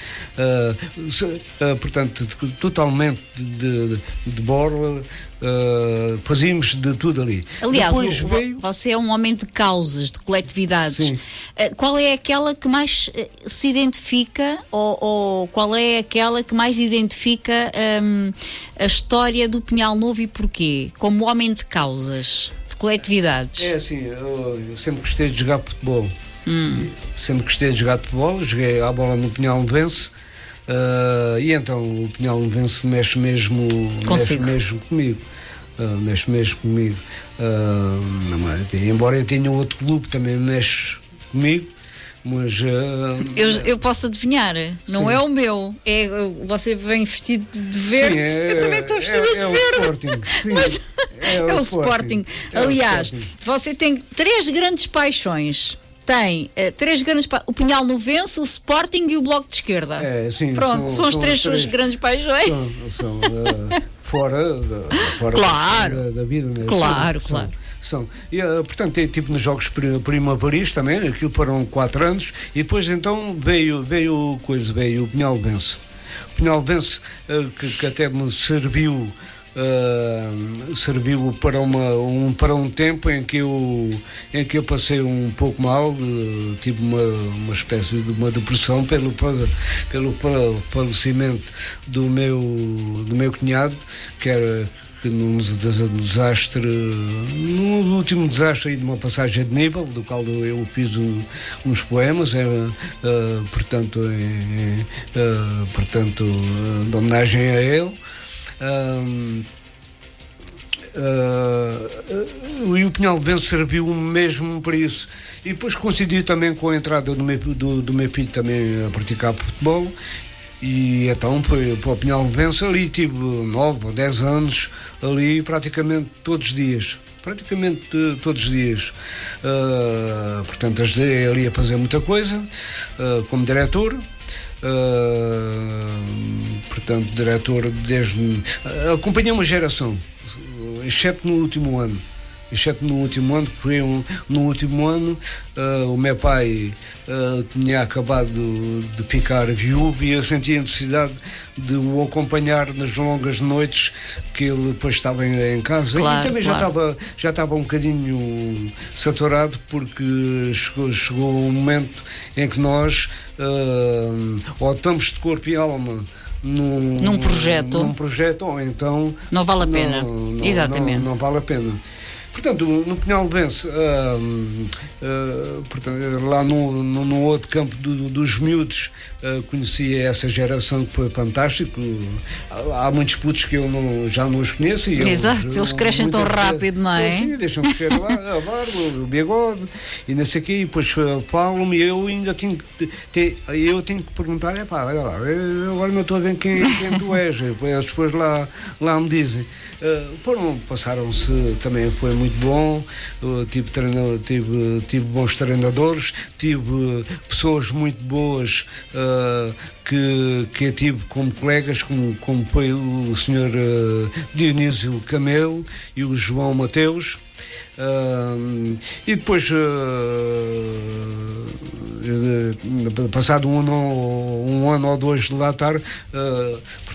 portanto, totalmente de, de, de borla, Uh, fazíamos de tudo ali. Aliás, o, veio... você é um homem de causas, de coletividades. Uh, qual é aquela que mais uh, se identifica, ou, ou, qual é aquela que mais identifica um, a história do Pinhal Novo e porquê? Como homem de causas, de coletividades. É assim, eu, eu sempre gostei de jogar futebol. Hum. Sempre gostei de jogar futebol, joguei a bola no Pinhal Novense Uh, e então o Pinhal Novense mexe mesmo, mexe mesmo comigo. Uh, mexe mesmo comigo. Uh, embora eu tenha outro clube também mexe comigo. Mas, uh, eu, eu posso adivinhar, não sim. é o meu. É, você vem vestido de verde. Sim, é, eu também estou vestido é, de é verde. Sporting, sim, mas é, o, é o Sporting. É Aliás, o sporting. você tem três grandes paixões tem uh, três grandes o Pinhal Novense, o Sporting e o Bloco de Esquerda. É, sim, Pronto, são, são as três suas grandes paixões. São, são uh, fora, da, fora claro, da, da vida. Né? Claro, são, claro. São. E, uh, portanto, é tipo nos Jogos Prima Paris também, aquilo foram quatro anos, e depois então veio, veio coisa, veio o Penhalbense. O Penhalbense uh, que, que até me serviu Uh, serviu para, uma, um, para um tempo em que eu, em que eu passei um pouco mal, uh, tive uma, uma espécie de uma depressão pelo, pelo, pelo falecimento do meu, do meu cunhado, que era num desastre, no último desastre de uma passagem de nível, do qual eu fiz uns poemas, é, uh, portanto, é, uh, portanto, de homenagem a ele. Um, uh, e o Pinhal de Bento serviu mesmo para isso. E depois coincidiu também com a entrada do meu, do, do meu filho também a praticar futebol. E então foi para o Pinhal de Bento ali tive 9 ou 10 anos ali praticamente todos os dias praticamente todos os dias. Uh, portanto, ajudei ali a fazer muita coisa uh, como diretor. Uh, portanto, diretor desde. Uh, acompanhei uma geração, exceto no último ano exceto no último ano, que foi um, no último ano uh, o meu pai uh, tinha acabado de ficar viúvo e eu sentia a necessidade de o acompanhar nas longas noites que ele depois estava em, em casa claro, e também claro. já estava já estava um bocadinho saturado porque chegou, chegou um momento em que nós uh, ou estamos de corpo e alma num, num projeto. num projeto ou então não vale a pena. não, não, exatamente. não, não vale a pena Portanto, no Penhalbense, uh, uh, portanto, lá no, no, no, outro campo do, dos miúdos, uh, conhecia essa geração que foi fantástico. Há, há muitos putos que eu não, já não os conheço. E Exato, eles, eles crescem tão rápido, não é? Sim, deixam crescer lá, a barba, o bigode e não sei o quê, e depois falam-me e eu ainda tenho que, ter, eu tenho que perguntar: é pá, olha lá, agora não estou a ver quem, quem tu és. Eles depois lá, lá me dizem. Foram, passaram-se também, foi muito bom, tive, treino, tive, tive bons treinadores, tive pessoas muito boas uh, que, que eu tive como colegas, como, como foi o senhor uh, Dionísio Camelo e o João Mateus. Uh, e depois, uh, passado um ano, um ano ou dois de lá estar, uh,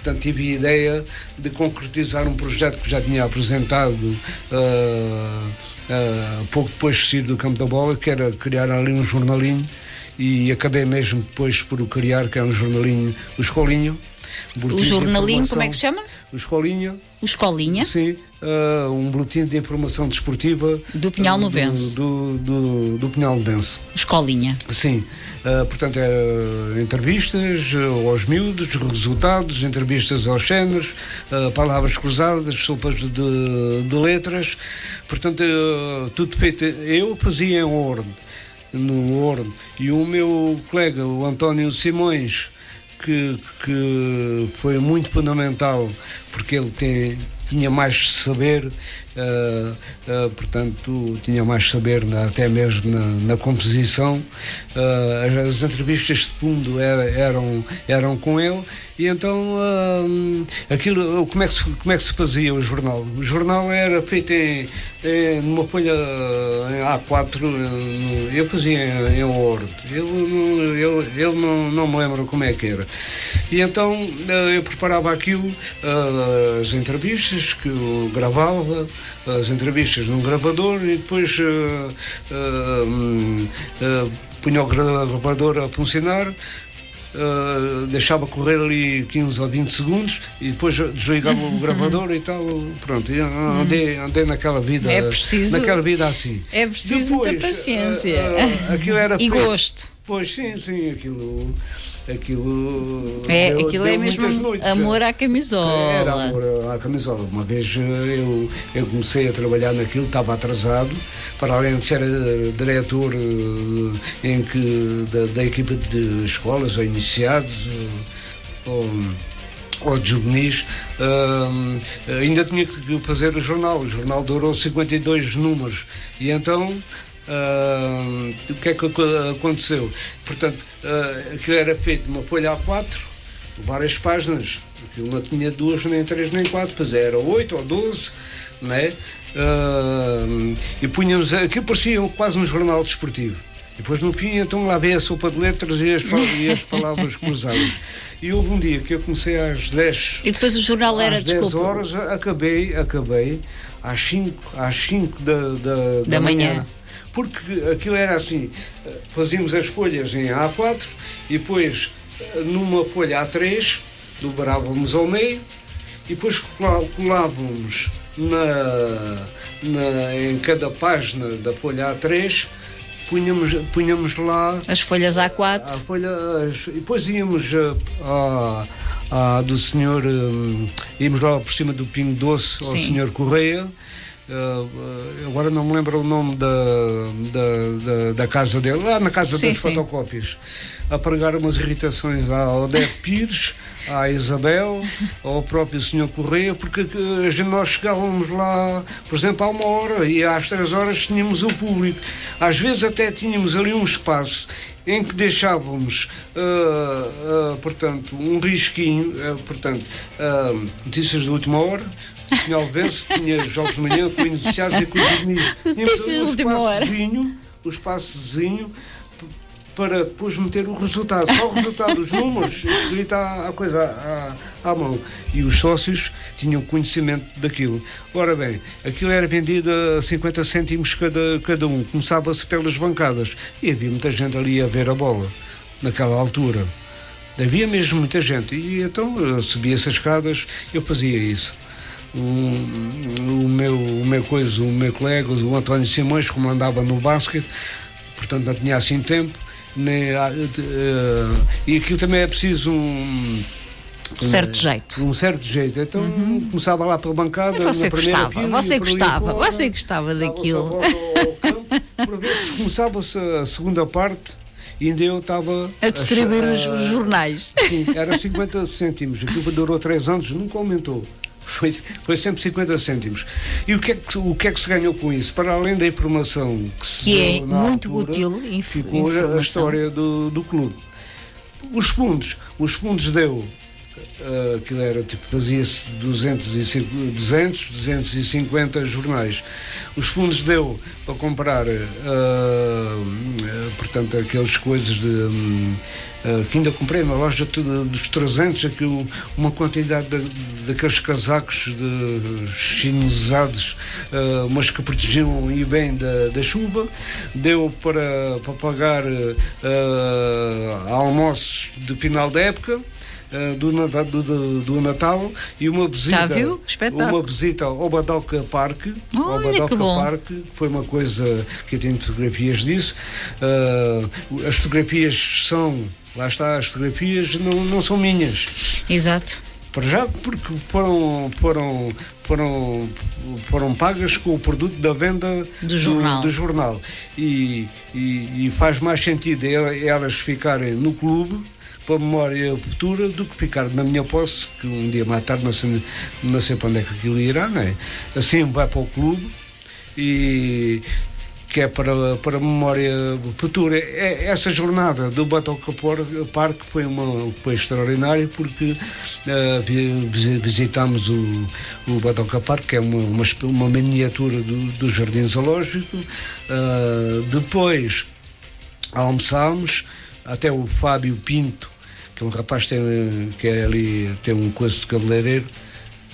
portanto, tive a ideia de concretizar um projeto que já tinha apresentado pouco depois de sair do campo da bola, que era criar ali um jornalinho e acabei mesmo depois por o criar, que é um jornalinho, o Escolinho. O jornalinho, como é que se chama? O Escolinha. O Escolinha? Sim, uh, um boletim de informação desportiva. Do Pinhal Novense. Do, do, do, do Pinhal Novense. Escolinha. Sim, uh, portanto, é entrevistas aos miúdos, resultados, entrevistas aos cenas, palavras cruzadas, sopas de, de letras. Portanto, tudo feito. Eu fazia em ordem, no ordem. E o meu colega, o António Simões, que, que foi muito fundamental porque ele tem, tinha mais saber, uh, uh, portanto, tinha mais saber na, até mesmo na, na composição. Uh, as entrevistas de fundo era, eram, eram com ele e então aquilo, como é, que se, como é que se fazia o jornal? O jornal era feito em, em numa folha em A4, eu fazia em, em Word. Ele, ele, ele não, não me lembro como é que era. E então eu preparava aquilo, as entrevistas que eu gravava, as entrevistas num gravador e depois uh, uh, uh, punha o gravador a funcionar. Uh, deixava correr ali 15 ou 20 segundos e depois desligava o gravador e tal, pronto, andei, andei naquela vida é preciso, naquela vida assim. É preciso depois, muita paciência uh, uh, aquilo era e gosto. Pois sim, sim, aquilo aquilo é, deu, aquilo é deu é mesmo noites, amor à camisola era amor à camisola uma vez eh, eu, eu comecei a trabalhar naquilo estava atrasado para além de ser eh, diretor eh, em que da, da equipa de escolas ou iniciados ou, ou de juvenis, uh, ainda tinha que fazer o jornal. O jornal durou 52 números. E então Uh, o que é que aconteceu? Portanto, uh, aquilo era feito numa folha A4, várias páginas, aquilo não tinha duas, nem três, nem quatro, pois era oito ou doze, não é? Uh, e punhamos, aquilo parecia quase um jornal desportivo. E depois no fim, então lá veio a sopa de letras e as, e as palavras cruzadas. E houve um dia que eu comecei às 10. E depois o jornal era, às 10 desculpa. horas, acabei, acabei às 5, às 5 da, da, da, Da manhã. manhã. Porque aquilo era assim: fazíamos as folhas em A4 e depois numa folha A3 dobrávamos ao meio e depois colávamos na, na, em cada página da folha A3, punhamos, punhamos lá As folhas A4. a folha, as- e depois íamos ah, à, à do senhor, hum, íamos lá por cima do Pingo Doce ao Sim. senhor Correia. Ah, ah, agora não me lembro o nome da, da, da, da casa dele, lá na casa Sim, das sim. fotocópias, a pregar umas irritações ao Odete Pires, à Isabel, ao próprio senhor Correia, porque eh, nós chegávamos lá, por exemplo, à uma hora e às três horas tínhamos o público. Às vezes até tínhamos ali um espaço em que deixávamos, ah, ah, portanto, um risquinho, ah, portanto, ah, notícias de última hora, tinha Alvense, tinha jogos de manhã, com iniciados e com os. Tínhamos de um última hora. espaçozinho, O espaçozinho para depois meter o resultado. Só o resultado, os números, escrito à coisa à, à mão. E os sócios tinham conhecimento daquilo. Ora bem, aquilo era vendido a 50 cêntimos cada, cada um. Começava-se pelas bancadas. E havia muita gente ali a ver a bola, naquela altura. Havia mesmo muita gente. E então eu subia essas escadas, eu fazia isso. Um, o, meu, o meu coisa, o meu colega, o António Simões, como andava no basquete, portanto não tinha assim tempo, nem, eh, e aquilo também é preciso um Certo jeito. um certo jeito. Então começava lá pela bancada. E você gostava, você gostava, fora, você gostava daquilo. por vezes começava-se a segunda parte e ainda eu estava A distribuir os, a- os jornais. Sim, era 50 cêntimos. Aquilo durou 3 anos, nunca aumentou. Foi, foi sempre 50 cêntimos. E o que, é que, o que é que se ganhou com isso? Para além da informação que se Que é muito altura, útil, inf- ficou a- informação. a história do, do clube. Os fundos, os fundos deu, ah, aquilo era tipo, fazia-se 205 200, 250 jornais. Os fundos deu para comprar, ah, ah, portanto, aquelas coisas de. hum, ah, que ainda comprei na loja de- dos 300, aquilo, uma quantidade de, daqueles casacos de chinesados, ah, mas que protegiam e bem da, da chuva, deu para, para pagar ah, almoços de final da época. Do Natal, do, do- Natal e uma visita uma visita ao Badoca Parque. Ao Olha, Badoca que foi uma coisa que eu tenho fotografias disso. As fotografias são lá está as fotografias não, não são minhas Exato. para já porque foram, foram, foram, foram pagas com o produto da venda Do jornal. do jornal. E, e, e faz mais sentido el- elas ficarem no clube para a memória futura do que ficar na minha posse, que um dia mais tarde não sei, não sei para onde é que aquilo irá, não é? Assim vai para o clube e que é para, para a memória futura. É- Essa jornada do Batoca Park foi, uma, foi extraordinária porque visi- visitámos o, o Batoca Park, que é uma, uma, uma miniatura do, do Jardim Zoológico. Ah, depois almoçámos, até o Fábio Pinto, que é um rapaz que tem, que é ali, tem um coiso de cabeleireiro,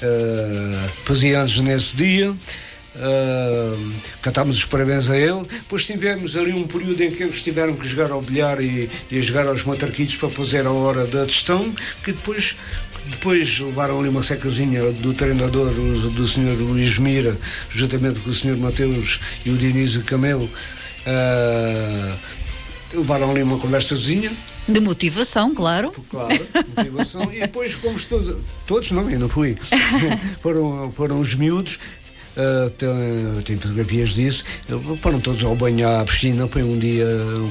ah, fazia anos nesse dia. Ah, cantámos os parabéns a ele. Depois tivemos ali um período em que eles tiveram que jogar ao bilhar e, e jogar aos matraquitos para fazer a hora da gestão, que depois depois levaram ali uma secazinha do treinador, do senhor Luís Mira, juntamente com o senhor Mateus e o Dionísio Camelo. ah, levaram ali uma conversazinha, De motivação, claro. claro, motivação, e depois fomos todos, todos não, eu não fui, foram, foram os miúdos, ah, tem, tem fotografias disso, foram todos ao banho à piscina, foi um dia,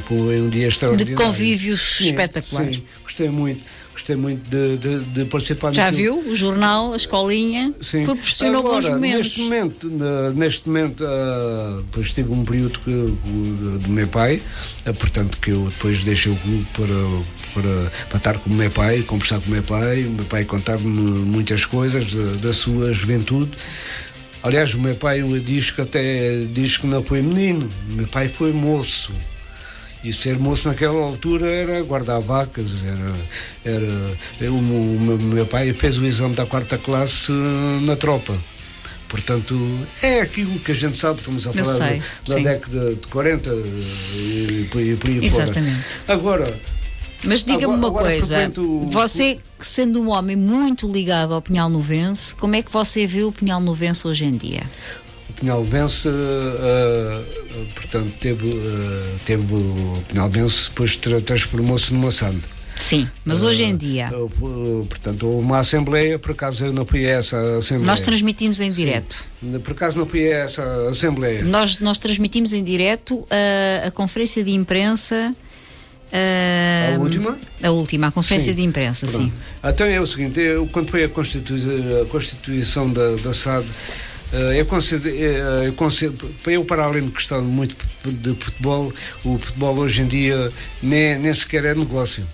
foi um dia extraordinário. convívios Sim, espetaculares. Sim, gostei muito, gostei muito de, de, de participar Já viu? O jornal, a escolinha, Sim. proporcionou Agora, bons momentos. Neste momento, neste momento ah, depois tive um período que, do meu pai, ah, portanto que eu depois deixei o clube para, para, para estar com o meu pai, conversar com o meu pai, o meu pai contar-me muitas coisas da, da sua juventude. Aliás, o meu pai diz que até diz que não foi menino, o meu pai foi moço. E ser moço naquela altura era guardar vacas, era, era, o, meu, pai fez o exame da quarta classe na tropa. Portanto, é aquilo que a gente sabe, estamos a Eu falar sei, da, sim. década de 40 e por aí, por aí Exatamente. fora. Agora, Mas diga-me uma coisa, frequento- você, sendo um homem muito ligado ao Pinhal Novense, como é que você vê o Pinhal Novense hoje em dia? o Pinhalbense, ah, ah, portanto, teve, ah, teve o Pinhalbense, depois tra- transformou-se numa SAND. Sim, mas hoje em dia, portanto, uma Assembleia, por acaso eu não fui a essa Assembleia. nós transmitimos em direto. Por acaso não fui a essa Assembleia. Nós, nós transmitimos em direto a, a conferência de imprensa. Ah, A última? A última, a conferência Sim. de imprensa, Pronto. sim. Então é o seguinte, eu, quando foi a, constitui a constituição da, da SAD, eh, eu considero, eh, eu considero, eu para além de gostar muito de futebol, o futebol hoje em dia nem, nem sequer é negócio.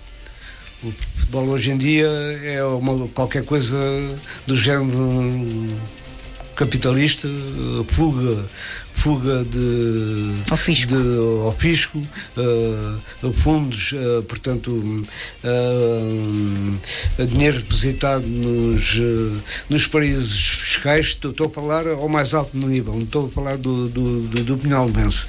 O futebol hoje em dia é uma, qualquer coisa do género capitalista, eh, fuga, fuga de Ao fisco. de- ao fisco, eh, fundos, eh, portanto, eh, dinheiro depositado nos, nos paraísos fiscais, estou, estou a falar ao mais alto nível, não estou a falar do, do, do, do Pinhal Bense.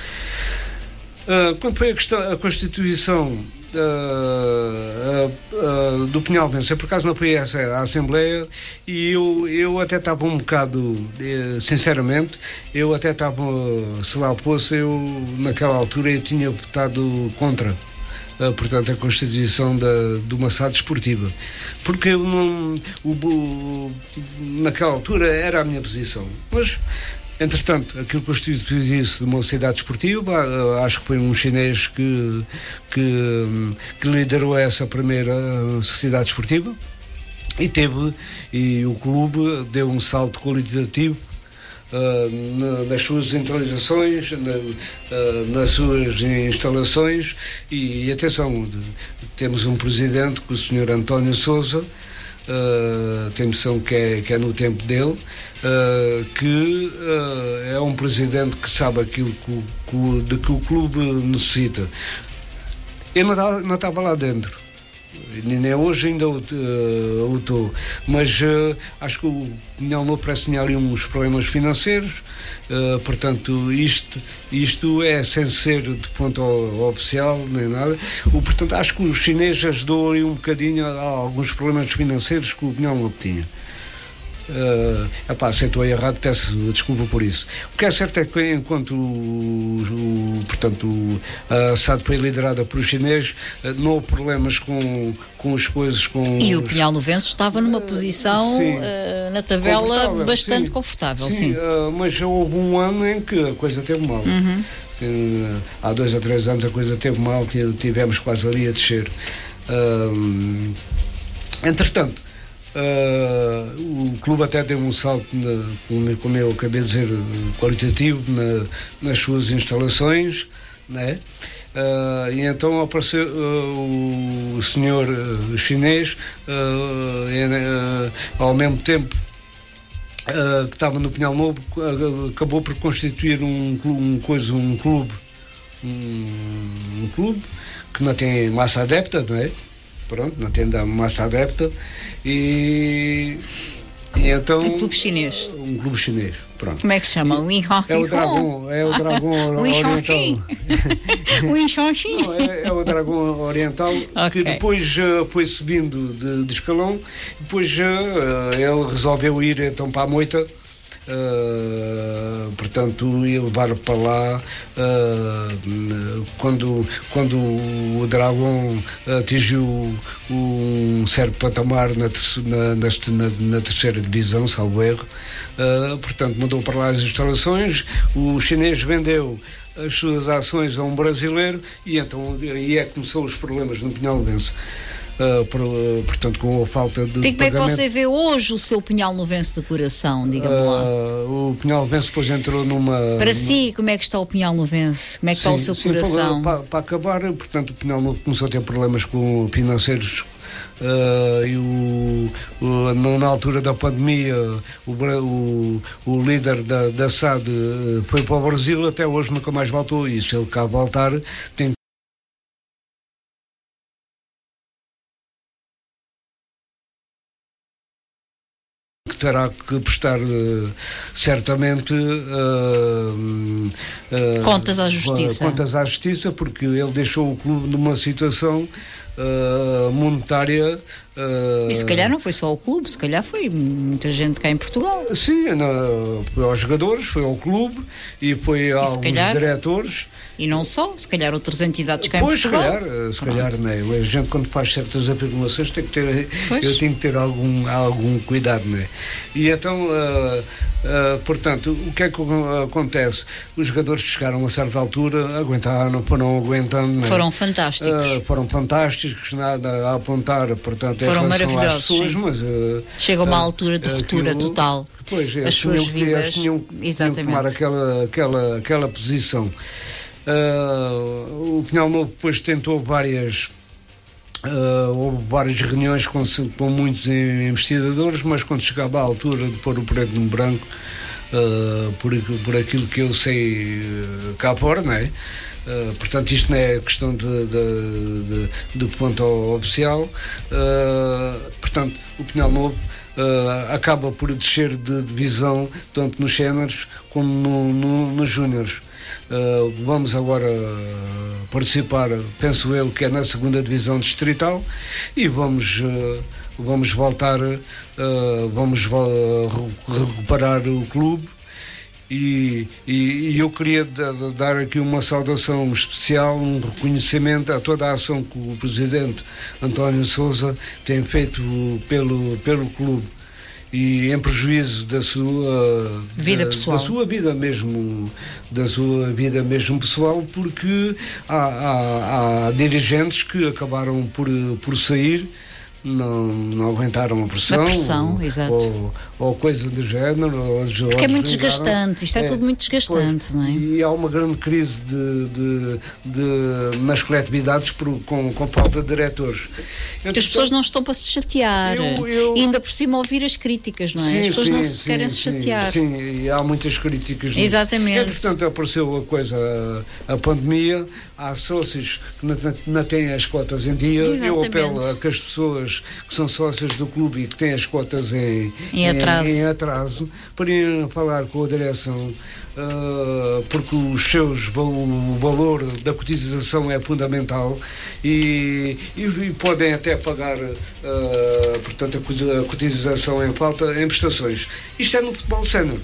Uh, quando foi a, questão, a Constituição uh, uh, uh, do Pinhal Bense, eu por acaso não fui a essa Assembleia e eu, eu até estava um bocado, eh, sinceramente, eu até estava, se lá fosse, eu naquela altura eu tinha votado contra. uh, portanto, a constituição da, de uma SAD esportiva. Porque eu não. O, o- naquela altura era a minha posição. Mas Entretanto, aquilo constituiu-se de uma cidade esportiva, ah, acho que foi um chinês que, que, que liderou essa primeira sociedade esportiva e teve, e o clube deu um salto qualitativo ah, na- nas suas centralizações, na- ah, nas suas instalações e, atenção, de- temos um presidente, que o Sr. António Souza, Uh, tem noção que é, que é no tempo dele, uh, que uh, é um presidente que sabe aquilo que, que de que o clube necessita. Eu não estava- não estava lá dentro. Nem hoje ainda o uh, o estou. Mas acho que o Pinhal Novo parece tinha ali uns problemas financeiros. portanto, isto, isto é sem ser de ponto oficial nem nada. O, portanto, acho que o chinês ajudou aí um bocadinho a, a alguns problemas financeiros que o Pinhal Novo tinha. Uh, epá, se eu estou errado, peço desculpa por isso. O que é certo é que enquanto o, o- portanto, o- a SAD foi liderada por os chineses, uh, não houve problemas com, com as coisas. Com E o os- Pinhal Novense estava numa posição sim. eh, na tabela Confortável, bastante sim. confortável, Sim, sim. mas houve um ano em que a coisa teve mal. Uhum. Há dois ou três anos a coisa teve mal, ti- tivemos quase ali a descer. Entretanto, ah, o clube até deu um salto, na, como, como eu acabei de dizer, qualitativo na- nas suas instalações, né? Ah, e então apareceu ah, o senhor chinês ao mesmo tempo que estava no Pinhal Novo acabou por constituir um, um coisa um clube um, um clube que não tem massa adepta não é pronto não tem da massa adepta e, e então Um clube chinês. um clube chinês pronto Como é que se chama? O Inhong. é o dragão é o dragão oriental Inhongxin. Não, é, é o dragão oriental que depois eh, foi subindo de, de escalão depois eh, ele resolveu ir então para a moita eh, portanto ia levar para lá eh, quando, quando o dragão atingiu um certo patamar na, na, na- na terceira divisão, salvo erro eh, portanto mandou para lá as instalações o chinês vendeu as suas ações a um brasileiro e então aí é que começou os problemas no Pinhal Venço. portanto, com a falta de. E como é que você vê hoje o seu Pinhal Novense de coração, diga-me lá? Ah, o Pinhal Venço depois entrou numa. Para numa- si, como é que está o Pinhal Novense? Como é que está o Sim, seu sim, coração? Para, para acabar, portanto, o Pinhal começou a ter problemas com financeiros uh, e o, o, na altura da pandemia o, o, o líder da, da SAD foi para o Brasil, até hoje nunca mais voltou e se ele cá voltar tem que terá que prestar uh, certamente uh, uh, contas à justiça. Contas à justiça, porque ele deixou o clube numa situação monetária. E se calhar não foi só o clube, se calhar foi muita gente cá em Portugal. Sim, foi aos jogadores, foi ao clube e foi aos calhar... diretores. E não só, se calhar outras entidades cá pois, em Portugal. Pois, se calhar, se calhar né? a gente quando faz certas afirmações tem que ter, pois. eu tenho que ter algum, algum cuidado, né? E então, uh, uh, portanto, o que é que acontece? Os jogadores que chegaram a certa altura aguentaram, foram aguentando. Né? Foram fantásticos. Uh, foram fantásticos, nada a apontar, portanto, foram maravilhosos. Pessoas, mas, Chega uma altura de ruptura total. Pois, as suas vidas. Tinham, tinham que tomar aquela, aquela, aquela posição. Uh, o Pinhal Novo depois tentou várias. Uh, houve várias reuniões com, com, muitos investigadores, mas quando chegava à altura de pôr o preto no branco, uh, por, por aquilo que eu sei cá fora, não é? Uh, portanto, isto não é questão de, de, de, do ponto oficial. Uh, portanto, o Pinhal Novo uh, acaba por descer de divisão tanto nos séniores como no, no, nos júniores. Uh, vamos agora participar, penso eu, que é na segunda divisão distrital e vamos, uh, vamos voltar, uh, vamos recuperar o clube. E, e, e eu queria dar aqui uma saudação especial, um reconhecimento a toda a ação que o Presidente António Souza tem feito pelo, pelo clube. E em prejuízo da sua vida da, pessoal, da sua vida mesmo, da sua vida mesmo pessoal, porque há, há, há dirigentes que acabaram por, por sair não, não aguentaram a pressão, a pressão ou, ou, coisa do género. Ou, Porque é muito desgastante, isto é, é, tudo muito desgastante, pois, não é? E há uma grande crise de, de, de nas coletividades por, com, com falta de diretores. Então, as pessoas não estão para se chatear, eu, eu... e ainda por cima ouvir as críticas, não é? Sim, as pessoas sim, não se sim, querem se chatear. Sim, e há muitas críticas. Exatamente. E, portanto, apareceu a coisa, a, a pandemia, há sócios que não, não têm as cotas em dia, Exatamente. eu apelo a que as pessoas que são sócias do clube e que têm as cotas em, em, atraso. em, em atraso, para ir falar com a direção, uh, porque os seus, o valor da cotização é fundamental e, e, e podem até pagar uh, portanto, a cotização em falta em prestações. Isto é no futebol sénior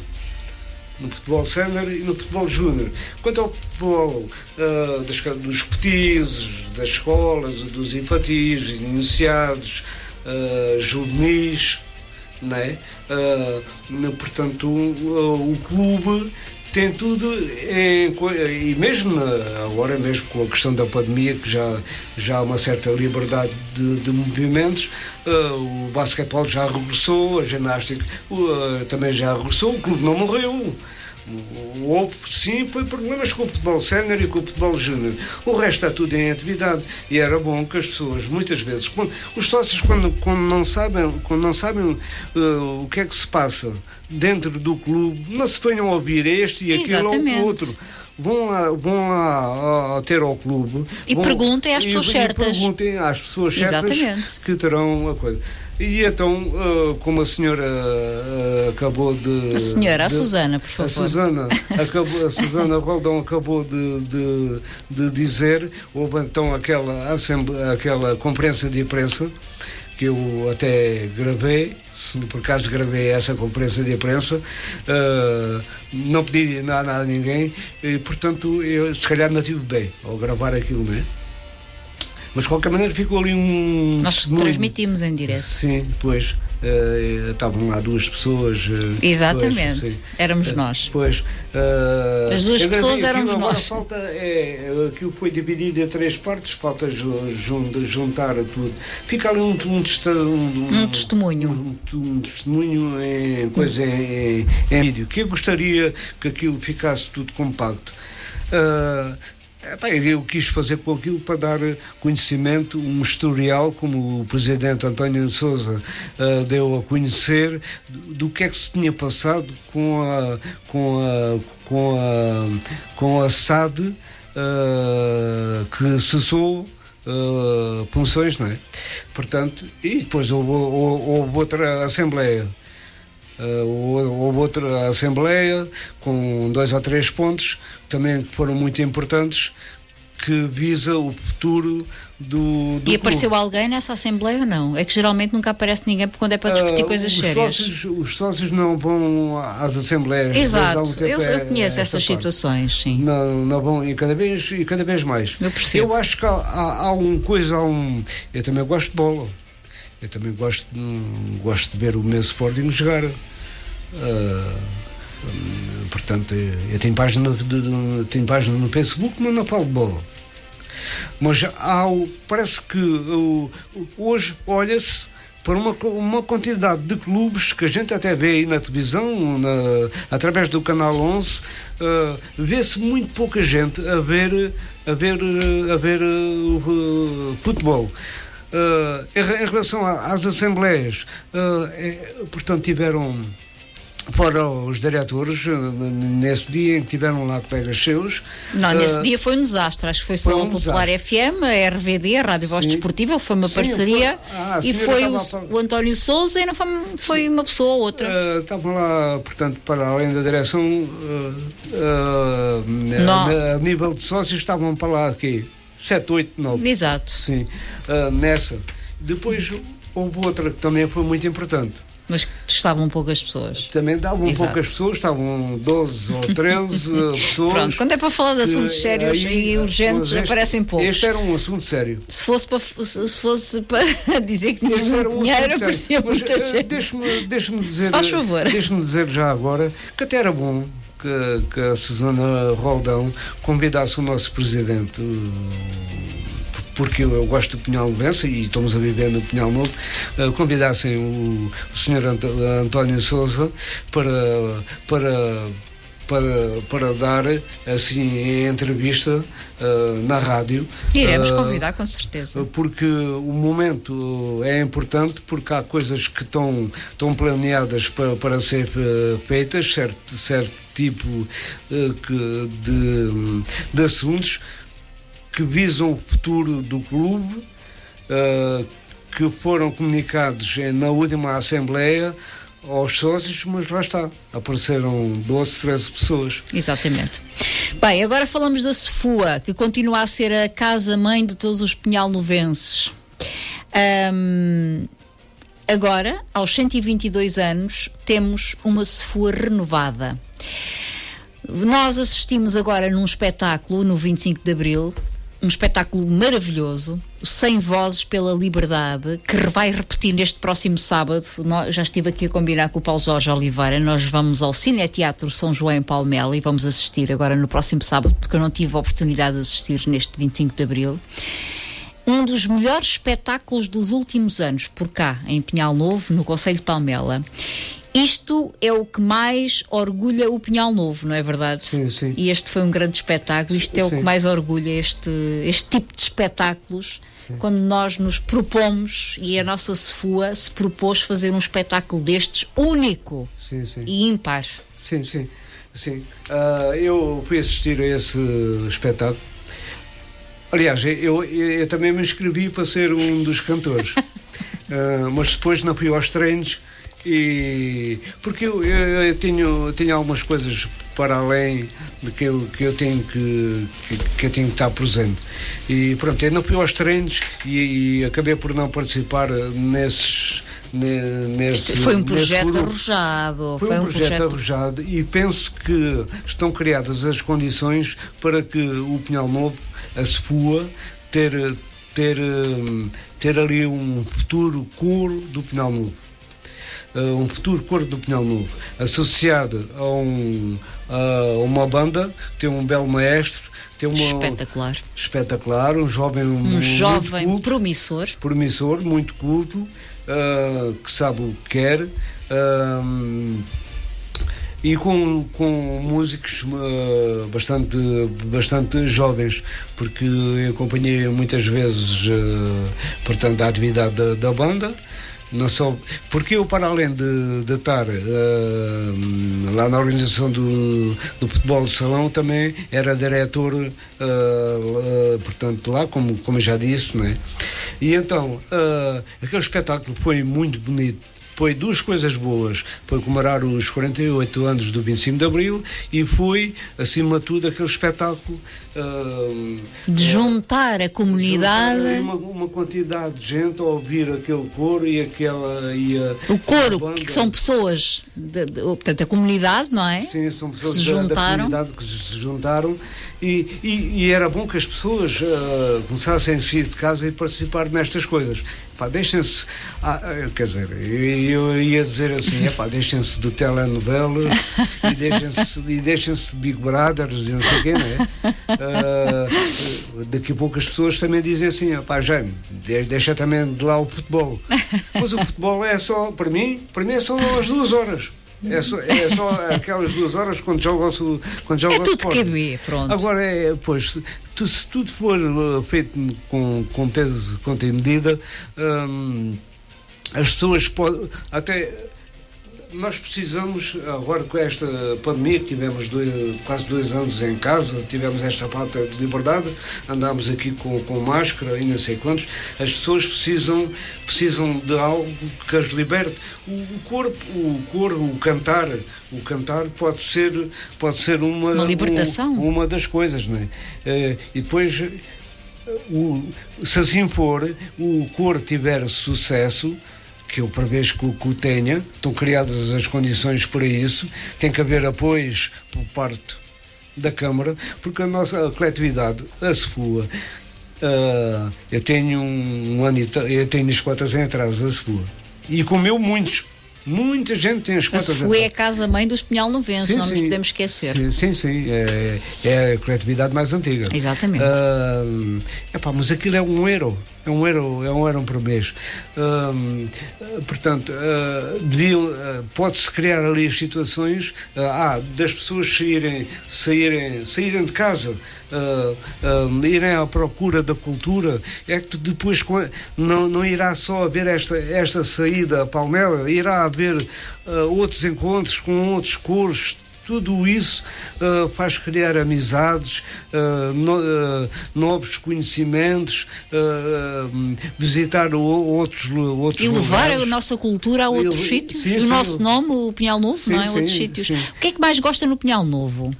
no futebol sénior e no futebol júnior. Quanto ao futebol uh, das, dos petizes, das escolas, dos infantis, iniciados, uh, juvenis, né? Uh, portanto, o clube tem tudo em, e mesmo agora mesmo com a questão da pandemia que já já há uma certa liberdade de, de movimentos uh, o basquetebol já regressou a ginástica uh, também já regressou o clube não morreu Houve, sim, foi problemas com o futebol sénior e com o futebol júnior. O resto está tudo em atividade. E era bom que as pessoas, muitas vezes, quando, os sócios, quando, quando não sabem, quando não sabem uh, o que é que se passa dentro do clube, não se ponham a ouvir este e aquilo ou o outro vão lá, vão lá a, ter ao clube e vão, perguntem às pessoas e, certas. E perguntem às pessoas certas Exatamente. que terão a coisa. E então, uh, como a senhora uh, acabou de. A senhora, de, a Susana, por favor. A Susana, acabou, a Susana Roldão acabou de, de, de, dizer, houve então aquela, aquela conferência de imprensa que eu até gravei por acaso gravei essa conferência de imprensa, uh, não pedi nada a ninguém, e portanto eu se calhar não tive bem ao gravar aquilo, não é? Mas de qualquer maneira ficou ali um. Nós testemunho. transmitimos em direto. Sim, depois. Uh, estavam lá duas pessoas. Uh, Exatamente, depois, éramos uh, nós. Pois, As duas pessoas éramos agora nós. Falta é, aquilo foi dividido em três partes, falta juntar tudo. Fica ali um, um, um, um testemunho. Um, testemunho em coisa em, em, vídeo. Que eu gostaria que aquilo ficasse tudo compacto. Eu quis fazer com aquilo para dar conhecimento, um historial, como o presidente António Souza uh, deu a conhecer, do, que é que se tinha passado com a, com a, com a, com a SAD uh, que cessou uh, funções, não é? Portanto, e depois houve, houve outra Assembleia. Uh, houve outra Assembleia com dois ou três pontos também foram muito importantes que visa o futuro do, do E apareceu clube. alguém nessa Assembleia ou não? É que geralmente nunca aparece ninguém quando é para discutir uh, coisas os sérias. Sócios, os sócios não vão às Assembleias. Exato, um eu, eu, conheço é, essas situações, sim. Não, não vão, e cada vez, e cada vez mais. Eu percebo. Eu acho que há, há, há um coisa, há um. Eu também gosto de bola. Eu também gosto, gosto de ver o meu Sporting jogar. Uh, portanto, eu tenho página, de, tenho página no Facebook, mas não falo de bola. Mas há, parece que hoje olha-se para uma, uma quantidade de clubes que a gente até vê aí na televisão, na, através do canal 11, uh, vê-se muito pouca gente a ver, a ver, a ver uh, futebol. Uh, em, relação às assembleias, é, portanto, tiveram foram os diretores nesse dia em que tiveram lá colegas seus. Não, nesse uh, dia foi um desastre. Acho que foi só um a Popular desastre. FM, a RVD, a Rádio Voz sim. Desportiva, foi uma sim, parceria foi, ah, e foi o, o, António Souza e não foi, foi uma pessoa ou outra. Uh, estavam lá, portanto, para além da direção, uh, a, a, nível de sócios, estavam para lá aqui, 7, 8, 9. Exato. Sim, nessa. Depois houve outra que também foi muito importante mas estavam poucas pessoas. Também estavam Exato. poucas pessoas, estavam 12 ou 13 pessoas. Pronto, quando é para falar de assuntos que, sérios aí, e urgentes, este, aparecem poucos. Este era um assunto sério. Se fosse para, se fosse para dizer que tinha um dinheiro, aparecia muita Mas, gente. Deixe-me deixe dizer, se faz favor. Deixe-me dizer já agora que até era bom que, que a Susana Roldão convidasse o nosso presidente porque eu, gosto do Pinhal Novense e estamos a viver no Pinhal Novo, uh, convidassem o, o Sr. Ant António Souza para, para, para, para dar assim entrevista uh, na rádio. Iremos uh, convidar com certeza. Porque o momento é importante porque há coisas que estão, estão planeadas para, para ser feitas, certo, certo tipo uh, que de, de assuntos que visam o futuro do clube, que foram comunicados na última Assembleia aos sócios, mas lá está, apareceram 12, 13 pessoas. Exatamente. Bem, agora falamos da Sefua, que continua a ser a casa-mãe de todos os penhalnovenses. Um, agora, aos 122 anos, temos uma Sefua renovada. Nós assistimos agora num espetáculo no 25 de Abril um espetáculo maravilhoso, Sem Vozes pela Liberdade, que vai repetir neste próximo sábado. já estive aqui a combinar com o Paulo Jorge Oliveira. Nós vamos ao Cine Teatro São João em Palmela e vamos assistir agora no próximo sábado, porque eu não tive a oportunidade de assistir neste 25 de Abril. Um dos melhores espetáculos dos últimos anos, por cá, em Pinhal Novo, no Conselho de Palmela. Isto é o que mais orgulha o Pinhal Novo, não é verdade? Sim, sim. E este foi um grande espetáculo. Isto é sim. o que mais orgulha este, este tipo de espetáculos. Sim. Quando nós nos propomos, e a nossa Sefua se propôs fazer um espetáculo destes único sim, e ímpar. Sim, sim. sim. Uh, eu fui assistir a esse espetáculo. Aliás, eu, eu, eu também me inscrevi para ser um dos cantores. uh, mas depois não fui aos treinos e porque eu, eu, eu tenho, tenho algumas coisas para além de que eu, que eu tenho que, que, eu tenho que estar presente. E pronto, eu não fui aos treinos e, e acabei por não participar nesses. Nesse, foi um projeto arrojado. Foi, foi um, um projeto, projeto arrojado e penso que estão criadas as condições para que o Pinhal Novo, a SEPUA, ter, ter, ter ali um futuro curo do Pinhal Novo um futuro cor do Pinhal Novo, associado a, um, a uma banda, tem um belo maestro, tem uma, espetacular, espetacular, um jovem, um jovem culto, promissor, promissor, muito culto, uh, que sabe o que quer. Uh, e com, com músicos uh, bastante, bastante jovens, porque eu acompanhei muitas vezes, uh, portanto, a atividade da, da, banda. Não só, porque eu, para além de, de estar uh, lá na organização do, do futebol de salão, também era diretor, portanto, lá, como, como já disse, né? E então, aquele espetáculo foi muito bonito foi duas coisas boas. Foi comemorar os 48 anos do 25 de Abril e foi, acima de tudo, aquele espetáculo. Uh, de juntar a comunidade. Uma, uma, quantidade de gente a ouvir aquele coro e aquela. E a, o coro, que são pessoas, de, de, portanto, a comunidade, não é? Sim, são pessoas se da, juntaram. da comunidade que se juntaram e, e, e, era bom que as pessoas uh, começassem a sair de casa e participar nestas coisas. Pá, deixem-se. Ah, ah quer dizer, eu, eu, ia dizer assim: é pá, deixem-se de telenovela e deixem-se deixem de Big Brothers e não sei o quê, não é? Uh, daqui a pouco as pessoas também dizem assim: pá, Jaime, deixa também de lá o futebol. Mas o futebol é só, para mim, para mim é só as duas horas. É só, é só aquelas duas horas quando joga quando joga É tudo que é pronto. Agora, é, pois, tu, se tudo for uh, feito com, com peso, conta e medida, hum, as pessoas podem. Até nós precisamos, agora com esta pandemia, que tivemos dois, quase dois anos em casa, tivemos esta falta de liberdade, andámos aqui com, com máscara e não sei quantos, as pessoas precisam, precisam de algo que as liberte. O, o corpo, o coro, o cantar, o cantar pode ser, pode ser uma, uma libertação. Um, uma das coisas, não é? Eh, e depois. O, se assim for, o coro tiver sucesso, que eu prevejo que, que o tenha, estão criadas as condições para isso, tem que haver apoios por parte da Câmara, porque a nossa coletividade, a SPUA, uh, eu tenho um, um ano e eu tenho as cotas em atraso, a SPUA, e comeu muitos. Muita gente tem as contas. A é a casa-mãe do Espinhal Novense, não sim. nos podemos esquecer. Sim, sim, sim. É, é, a coletividade mais antiga. Exatamente. Uh, epá, mas aquilo é um euro é um euro, é um euro por mês. Hum, portanto, uh, uh, pode-se criar ali as situações uh, ah, das pessoas saírem, saírem, saírem de casa, irem à procura da cultura, é que depois não, não irá só haver esta, esta saída a Palmela, irá haver outros encontros com outros cursos, tudo isso uh, faz criar amizades, uh, no, uh, novos conhecimentos, visitar o, outros, outros E levar lugares. a nossa cultura a outros Eu, sítios. Sim, o sim, nosso nome, o Pinhal Novo, sim, não é? outros sítios. O que é que mais gosta no Pinhal Novo?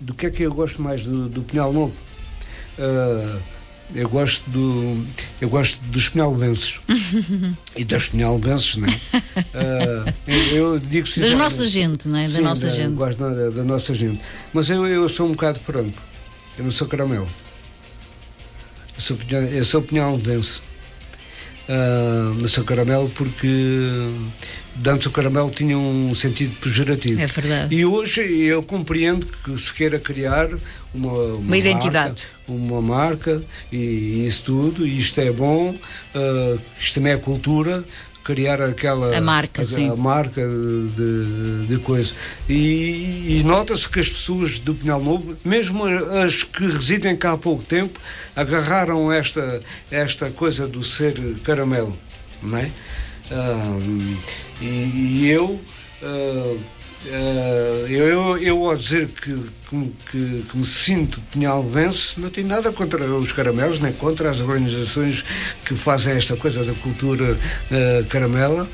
Do que é que eu gosto mais do, do Pinhal Novo? Eu gosto do eu gosto dos penhalvenses e das penhalvenses, não é? Uh, eu, digo da nossa gente, não é? Da sim, nossa da, gente. Gosto da, da, nossa gente. Mas eu, eu sou um bocado franco. Eu não sou caramelo. Eu sou, eu sou penhalvense. Uh, não sou caramelo porque Dantes o caramelo tinha um sentido pejorativo. É verdade. E hoje eu compreendo que se queira criar uma, uma, uma identidade. Marca, uma marca e isso tudo, e isto é bom, uh, isto também é cultura, criar aquela a marca, a, sim. a marca de, de coisa. E, e nota-se que as pessoas do Pinhal Novo, mesmo as que residem cá há pouco tempo, agarraram esta, esta coisa do ser caramelo, não é? Uh, e, e eu, uh, uh, eu, eu, eu, ao dizer que, que, que me sinto pinhalvense, não tenho nada contra os caramelos, nem contra as organizações que fazem esta coisa da cultura uh, caramela.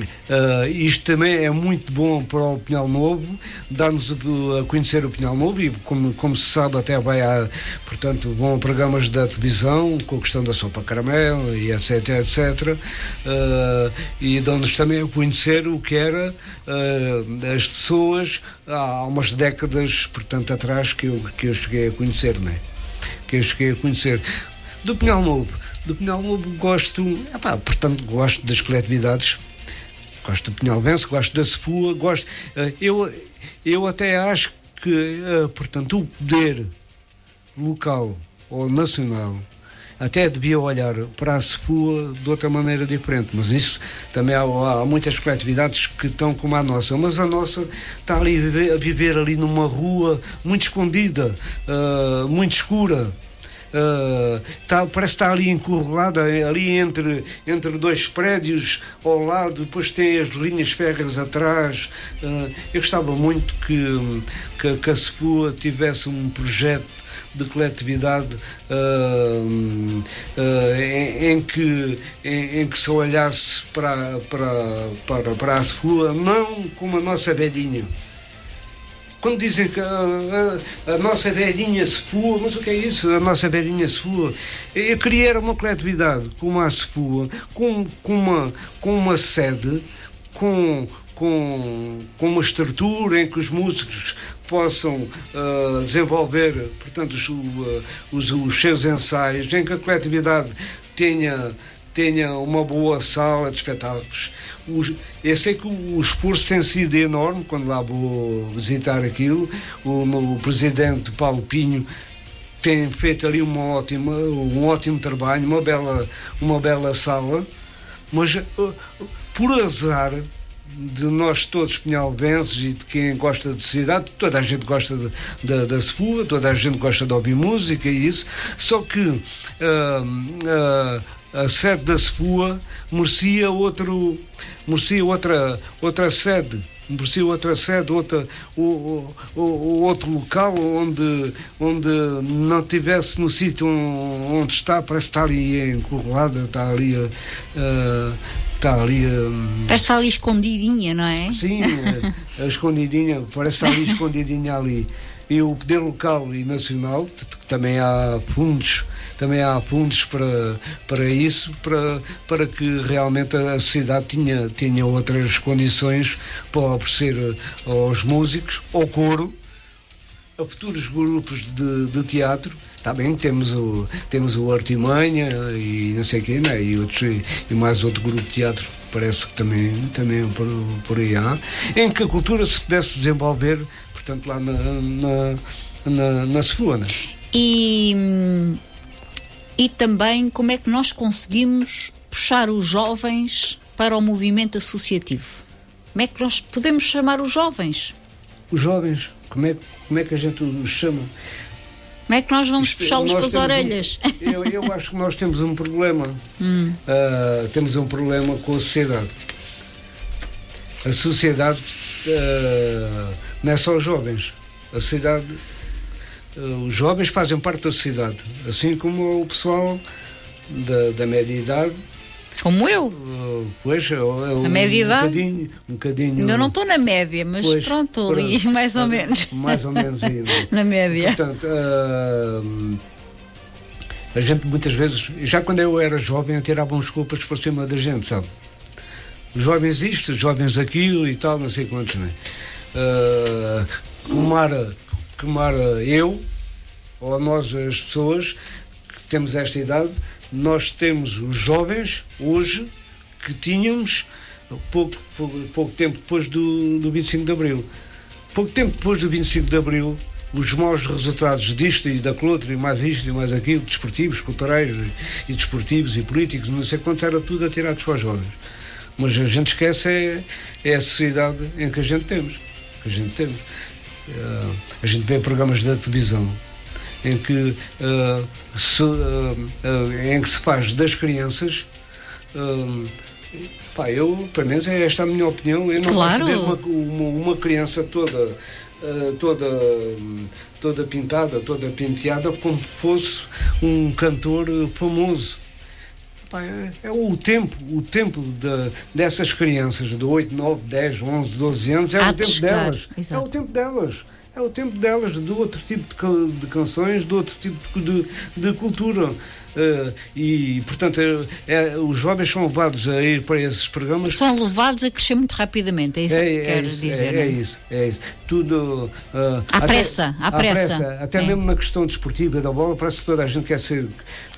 Uh, isto também é muito bom para o Pinhal Novo, dá-nos a conhecer o Pinhal Novo e, como, como se sabe, até vai a, portanto, vão programas da televisão com a questão da sopa caramelo e etc, etc. Uh, e dão-nos também a conhecer o que era uh, as pessoas há umas décadas, portanto, atrás que eu, que eu cheguei a conhecer, né? Que eu cheguei a conhecer. Do Pinhal Novo, do Pinhal Novo gosto, epá, portanto, gosto das coletividades gosto do Pinhalvense, gosto da Sepua, gosto. Uh, eu, eu até acho que, uh, portanto, o poder local ou nacional até devia olhar para a SEPUA de outra maneira diferente, mas isso também há, há, muitas coletividades que estão como a nossa, mas a nossa está ali a viver, a viver ali numa rua muito escondida, uh, muito escura. Uh, tá, parece estar ali encurralada, ali entre, entre dois prédios ao lado, depois tem as linhas férreas atrás. Uh, eu gostava muito que, que, que a SEPUA tivesse um projeto de coletividade uh, uh, em, em, que, em, em, que se olhasse para, para, para, para a SEPUA não como a nossa velhinha quando dizem que a, a, a, nossa velhinha se fua, mas o que é isso? A nossa velhinha se fua. Eu queria uma coletividade como a SEPUA, com, com, uma, com uma sede, com, com, com uma estrutura em que os músicos possam uh, desenvolver, portanto, os, uh, os, os seus ensaios, em que a coletividade tenha tenha uma boa sala de espetáculos. Os, eu sei que o, esforço tem sido enorme quando lá vou visitar aquilo. O, o presidente Paulo Pinho tem feito ali uma ótima, um ótimo trabalho, uma bela, uma bela sala, mas uh, por azar de nós todos penhalbenses e de quem gosta de cidade, toda a gente gosta de, de, da Sepua, toda a gente gosta de ouvir música e isso, só que uh, uh, a sede da SPUA merecia outro merecia outra outra sede merecia outra sede outra o, o, outro local onde onde não tivesse no sítio onde está parece estar ali encurralada está ali uh, está ali uh, parece estar ali escondidinha não é? Sim a, a escondidinha parece estar ali escondidinha ali. E o poder local e nacional também há fundos também há fundos para, para isso, para, para que realmente a sociedade tinha, tinha outras condições para oferecer aos músicos, ao coro, a futuros grupos de, de teatro. Está bem, temos o, temos o Artimanha e não sei quem, né? e, outros, e mais outro grupo de teatro parece que também, também por, por aí há, em que a cultura se pudesse desenvolver, portanto, lá na, na, na, na Sefuna. E hum, e também como é que nós conseguimos puxar os jovens para o movimento associativo. Como é que nós podemos chamar os jovens? Os jovens, como é, como é que a gente os chama? Como é que nós vamos puxá-los para as orelhas? Um, eu, eu, acho que nós temos um problema. Hum. Uh, temos um problema com a sociedade. A sociedade uh, não é só os jovens. A sociedade os jovens fazem parte da sociedade, assim como o pessoal da, da média idade. Como eu? Uh, pois, é, um, a média idade? Um bocadinho. Um bocadinho Ainda não estou na média, mas pois, pronto, ali mais ou menos. Mais ou menos ainda. na média. Portanto, uh, a gente muitas vezes, já quando eu era jovem, eu tirava uns culpas por cima da gente, sabe? Os jovens isto, os jovens aquilo e tal, não sei quantos, né? Uh, uma tomar eu ou nós as pessoas que temos esta idade, nós temos os jovens hoje que tínhamos pouco, pouco, pouco tempo depois do, do 25 de Abril. Pouco tempo depois do 25 de Abril, os maus resultados disto e daquele outro, e mais isto e mais aquilo, desportivos, culturais e desportivos e políticos, não sei quanto, era tudo atirados para os jovens. Mas a gente esquece é, é a sociedade em que a gente temos. Que a gente temos. Uh, a gente vê programas da televisão em que, uh, se, uh, em que se faz das crianças. pá, eu, pelo menos, é esta a minha opinião. Eu não claro. ver uma, uma, uma, criança toda. toda toda pintada, toda penteada como fosse um cantor famoso é, é, o tempo, o tempo de, dessas crianças de 8, 9, 10, 11, 12 anos, é Há o tempo chegar. delas. Exato. É o tempo delas. É o tempo delas, de outro tipo de, de canções, de outro tipo de, de cultura. Uh, e, portanto, é, é, os jovens são levados a ir para esses programas. São levados a crescer muito rapidamente, é isso é, que é quero isso, dizer. É, é, isso, é isso. Tudo. Uh, à, pressa, à, pressa, pressa. Até é. mesmo na questão desportiva da bola, parece que toda a gente quer ser.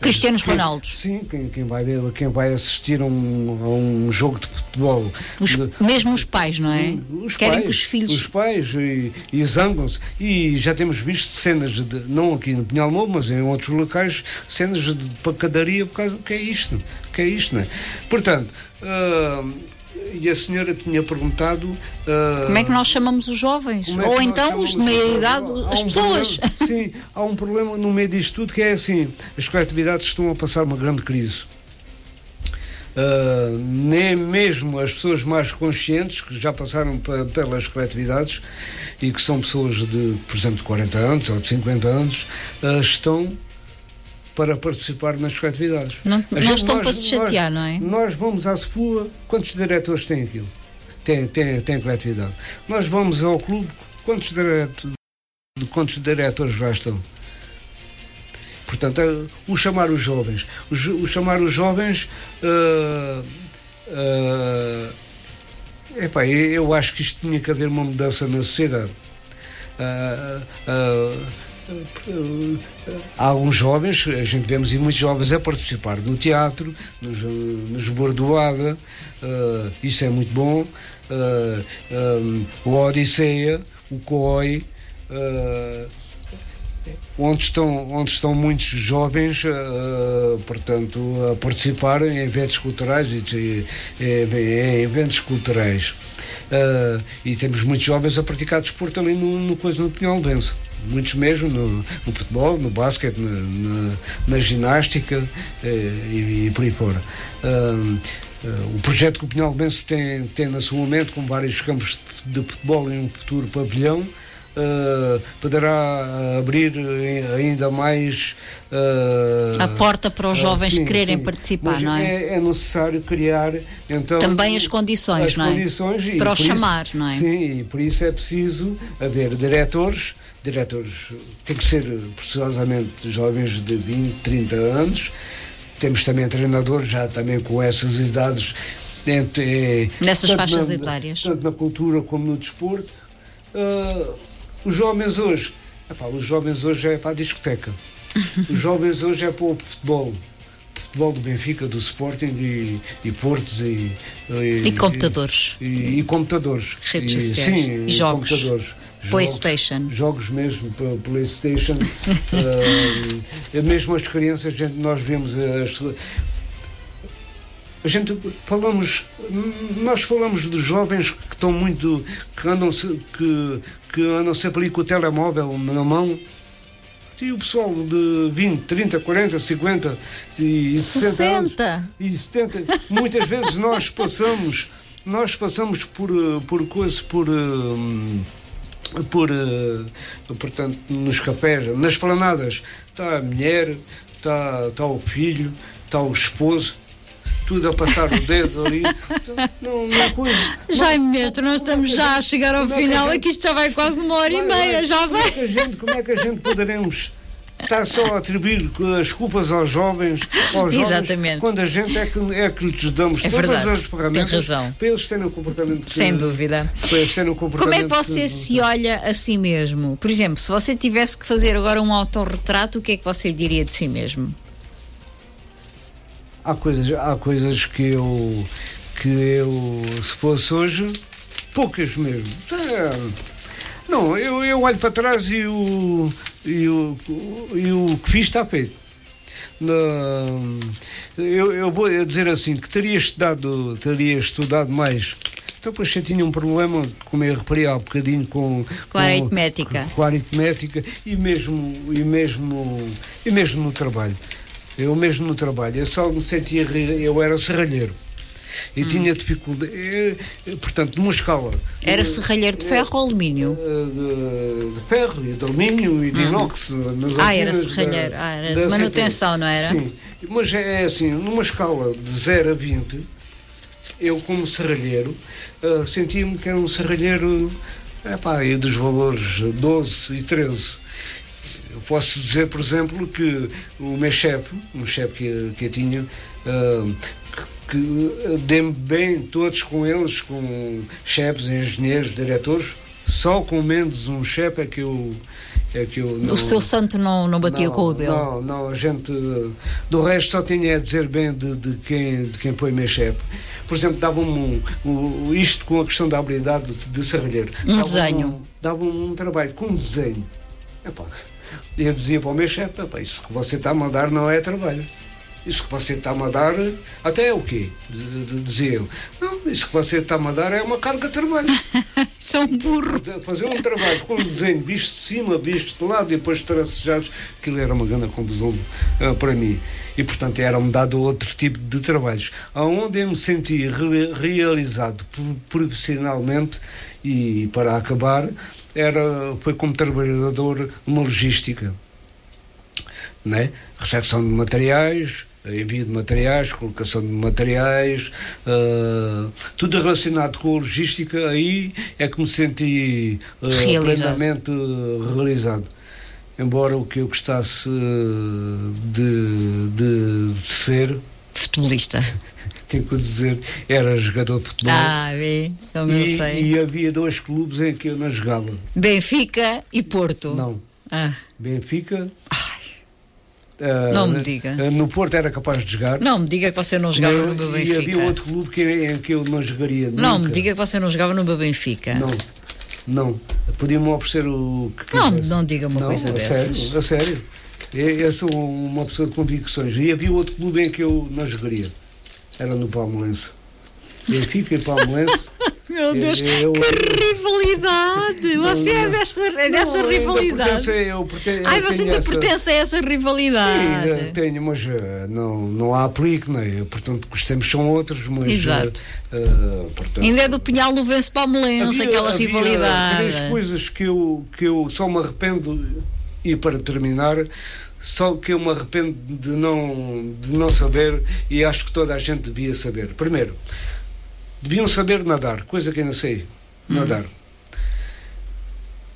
Cristianos quem, Ronaldo. Sim, quem, quem, vai, quem vai assistir a um, a um jogo de futebol. Os, mesmo os pais, não é? Os Querem pais, que os filhos. Os pais e, e zangam machucam-se. E já temos visto cenas, de, não aqui no Pinhal Novo, mas em outros locais, cenas de pacadaria por causa do que é isto. que é isto, não é? Portanto, uh, e a senhora tinha perguntado. Uh, Como é que nós chamamos os jovens? É Ou então os de meia idade, as um pessoas? Problema, sim, há um problema no meio disto tudo que é assim: as coletividades estão a passar uma grande crise. Uh, nem mesmo as pessoas mais conscientes que já passaram pelas coletividades e que são pessoas de, por exemplo, de 40 anos ou de 50 anos, uh, estão para participar nas coletividades. Não, não estão nós, para se chatear, nós, não é? Nós vamos à SPUA, quantos diretores têm aquilo? Tem, tem, tem coletividade. Nós vamos ao clube, quantos, direto, quantos diretores já estão? Portanto, é o chamar os jovens. O, o chamar os jovens. Uh, uh, epá, eu acho que isto tinha que haver uma mudança na sociedade. Uh, uh, há alguns jovens, a gente vemos e muitos jovens a participar no teatro, nos, nos bordoada, uh, isso é muito bom. Uh, um, o Odisseia, o COI. Uh, onde estão, onde estão muitos jovens, uh, portanto, a participar em eventos culturais e, em eventos culturais. Uh, e temos muitos jovens a praticar desporto também no, no coisa no Pinhal Benço. Muitos mesmo no, no, futebol, no basquete, na, na, na ginástica uh, e, e, por aí fora. o projeto que o Pinhal Benço tem, tem sua mente, com vários campos de futebol e um futuro pavilhão, uh, poderá abrir ainda mais uh, a porta para os jovens sim, quererem sim. participar, Mas não é? é? é? necessário criar então também as condições, as não é? Condições para o chamar, isso, não é? Sim, e por isso é preciso haver diretores, diretores têm que ser precisamente jovens de 20, 30 anos. Temos também treinadores já também com essas idades entre, nessas faixas na, etárias tanto na cultura como no desporto uh, os jovens hoje, epá, os jovens hoje é para a discoteca. os jovens hoje é para o futebol. Futebol do Benfica, do Sporting e, e Portos e, e, e computadores. E, computadores. Redes sociais. Sim, e jogos. Computadores. Playstation. Jogos, jogos mesmo, Playstation. uh, mesmo as crianças, gente, nós vemos as, a gente falamos nós falamos dos jovens que estão muito que andam que, que andam sempre ali com o telemóvel na mão. E o pessoal de 20, 30, 40, 50 e 60, 60. anos e 70 muitas vezes nós passamos nós passamos por por coisas por por portanto nos cafés nas planadas. Está a mulher está, está o filho está o esposo tudo a passar o dedo ali. Então, não, não é coisa. Jaime Mestre, nós estamos já a chegar ao final, aqui isto já vai quase uma hora e meia, já vai. Como é, que a gente, como é que a gente poderemos estar só a atribuir as culpas aos jovens, aos jovens Exatamente. quando a gente é que, é que lhes damos é todas verdade. as ferramentas Tem razão. para eles terem o comportamento que, Sem dúvida. Para eles terem o comportamento Como é que você que, se olha a si mesmo? Por exemplo, se você tivesse que fazer agora um autorretrato, o que é que você diria de si mesmo? Há coisas, há coisas que eu que eu se fosse hoje, poucas mesmo. É, não, eu, eu olho para trás e o, e o, e o que fiz está feito. eu, eu vou dizer assim, que teria estudado, teria estudado mais. Então, depois eu tinha um problema, como eu referi há um bocadinho, com, com, a aritmética. Com, com a aritmética e mesmo, e, mesmo, e mesmo no trabalho. Eu mesmo no trabalho, eu só me sentia eu era serralheiro. E hum. tinha dificuldade. Eu, portanto, numa escala. Era serralheiro de ferro ou alumínio? De, de, ferro e de alumínio e de hum. inox. ah, era serralheiro. Da, ah, era manutenção, não era? Sim. Mas é, é assim, numa escala de 0 a 20, eu, como serralheiro, uh, sentia-me que era um serralheiro epá, dos valores 12 e 13 posso dizer, por exemplo, que o meu chefe, um chefe que, que eu tinha, uh, que, que dei-me bem todos com eles, com chefes, engenheiros, diretores, só com menos um chefe é que eu. É que eu não, o seu santo não, não batia não, com o dele? Não, não, a gente. Do resto só tinha a dizer bem de, de, quem, de quem foi meu chefe. Por exemplo, dava-me um, um, isto com a questão da habilidade de, de serralheiro. Um desenho. davam um trabalho com desenho. Epá, eu dizia para o meu chefe: isso que você está a mandar não é trabalho. Isso que você está a mandar, até é o quê? Dizia eu. Não, isso que você está a mandar é uma carga de trabalho. São burro. De fazer um trabalho com desenho visto de cima, visto de lado e depois tracejados, aquilo era uma grande confusão ah, para mim. E portanto era-me dado outro tipo de trabalhos, onde eu me senti re- realizado pro- profissionalmente e para acabar era, foi como trabalhador numa logística, né? recepção de materiais, envio de materiais, colocação de materiais, ah, tudo relacionado com a logística, aí é que me senti ah, Realizado. plenamente realizado. Embora o que eu gostasse de, de, de ser, Futebolista. dizer, era jogador de futebol. Ah, como eu e, sei. e havia dois clubes em que eu não jogava. Benfica e Porto. Não. Ah, Benfica. Ai. ah, Não me diga. ah, No Porto era capaz de jogar. não me diga que você não jogava no meu e Benfica. havia outro clube que, em que eu não jogaria. Não nunca. me diga que você não jogava no meu Benfica. Não, não. Podia-me oferecer o que Não, não diga uma Não, coisa a dessas. Sério, a sério. Eu, eu sou uma pessoa de convicções. E havia outro clube em que eu não jogaria. Era no Palmeirense. Benfica e Palmeirense. Meu Deus, Eu- eu- que rivalidade! Você é desta, é dessa Não, rivalidade. eu perten- Ai, eu você ainda essa- pertence a essa Sim, rivalidade. eu tenho, mas eh, não, não há não é? Portanto, os tempos são outros, mas. Exato. eh, eh, portanto, Ainda é do Pinhal Palmelense, havia- aquela havia rivalidade. Três coisas que eu, que eu só me arrependo, e para terminar, só que eu me arrependo de não, de não saber, e acho que toda a gente devia saber. Primeiro, deviam saber nadar, coisa que eu não sei nadar.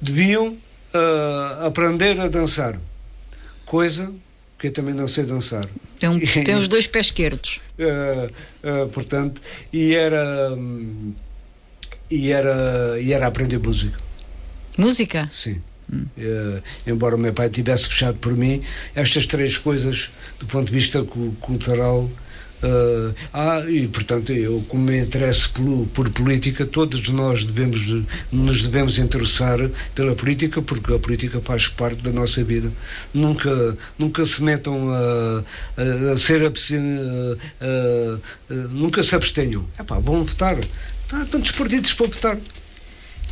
Deviam ah, aprender a dançar, coisa que eu também não sei dançar. Tem, um- tem os dois pés esquerdos. Uh, uh, portanto, e era hum, e era e era aprender música, Música? sim. Uh, embora o meu pai tivesse fechado por mim, estas três coisas, do ponto de vista cu- cultural, uh, ah, e portanto eu como me interesso pelo, por política, todos nós devemos de- nos devemos interessar pela política porque a política faz parte da nossa vida. Nunca nunca se metam a, a, a ser a- a- nunca se abstenham. É pá, vão votar. Há tantos partidos para votar.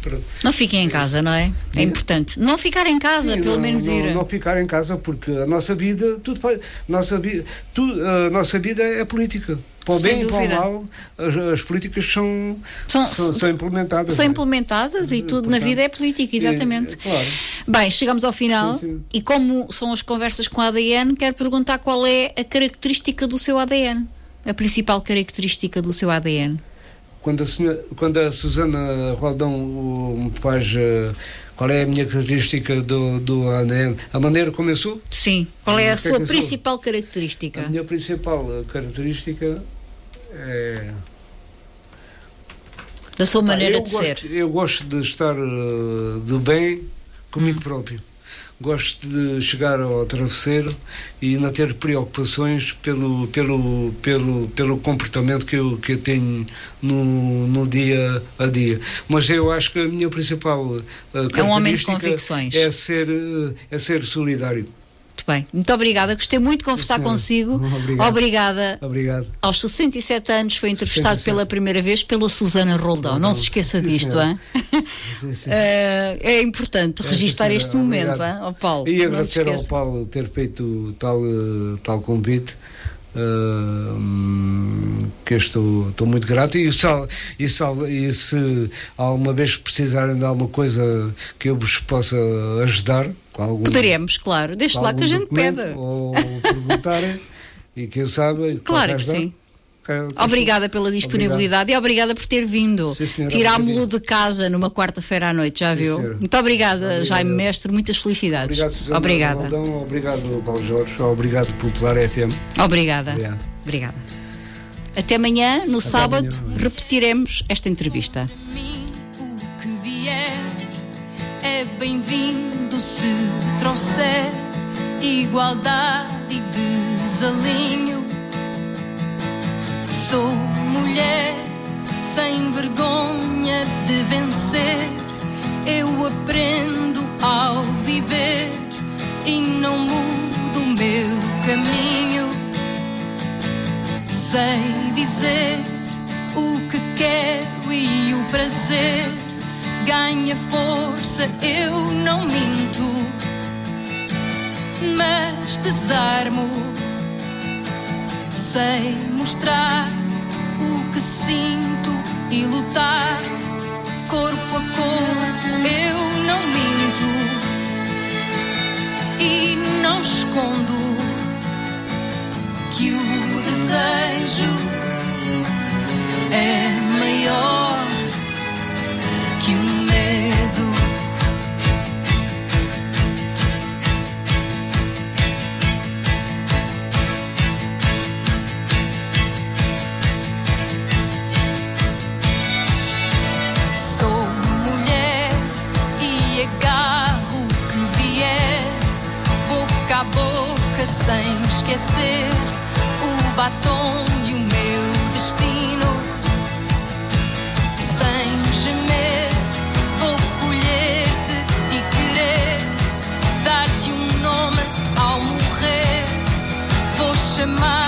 Pronto. Não fiquem em casa, não é? É importante. Não ficar em casa, Sim, pelo não, menos não, ir. Não ficar em casa, porque a nossa vida, tudo nossa, vi- tu, a nossa vida é política. Para o bem e para o mal, as, as políticas são, São- são, são implementadas. São não é? implementadas e tudo na Portanto, vida é política, exatamente. é, claro. Bem, chegamos ao final Sim, sim. e como são as conversas com a ADN, quero perguntar qual é a característica do seu ADN. A principal característica do seu ADN. Quando a, senhora, quando a Susana Rodão me faz eh, qual é a minha característica do, do ADN, a maneira como eu sou, Sim. Qual é a é sua sou? principal característica? a minha principal eh, característica é. Da sua maneira eu de gosto, ser? Eu gosto de estar eh, de bem comigo próprio. Gosto de chegar ao travesseiro e não ter preocupações pelo, pelo, pelo, pelo comportamento que eu, que eu tenho no, no dia a dia. Mas eu acho que a minha principal eh, É um homem de característica convicções. É ser, eh, é ser solidário. Muito bem. Muito obrigada. Gostei muito de conversar consigo. Obrigado. Obrigada. Obrigado. Aos 67 anos foi entrevistado 67. pela primeira vez pela Susana Roldão. Não se esqueça Sim, disto, hein? Sim, sim. Eh, é importante É, registar senhora, este momento, hein? Ao Paulo. E agradecer ao. Paulo ter feito tal, eh, tal convite. Que eu estou, estou muito grato e, se, e, se, e se alguma vez precisarem de alguma coisa que eu vos possa ajudar algum, Poderemos, claro. Deixe lá que a gente pede. ou perguntarem e que eu saiba Claro que sim. Obrigada pela disponibilidade e obrigada por ter vindo. Tirámo-lo obrigado. de casa numa quarta-feira à noite, já Sim, viu? senhora. Muito obrigada, Obrigado, Jaime. Mestre. Muitas felicidades. Obrigado, Susana obrigada. Valdão, obrigado, Paulo Jorge, obrigado, Popular FM. Obrigada. Obrigado. Obrigada. Até amanhã, no Até sábado, amanhã. repetiremos esta entrevista. mim o que vier é bem-vindo se trouxer igualdade e desalinho. Sou mulher sem vergonha de vencer eu aprendo ao viver e não mudo o meu caminho. Sei dizer o que quero e o prazer ganha força, eu não minto, mas desarmo. Sei mostrar o que sinto e lutar corpo a corpo. Eu não minto e não escondo que o desejo é maior que o medo. boca sem esquecer o batom e o meu destino. Sem gemer, vou colher-te e querer dar-te um nome ao morrer. Vou chamar.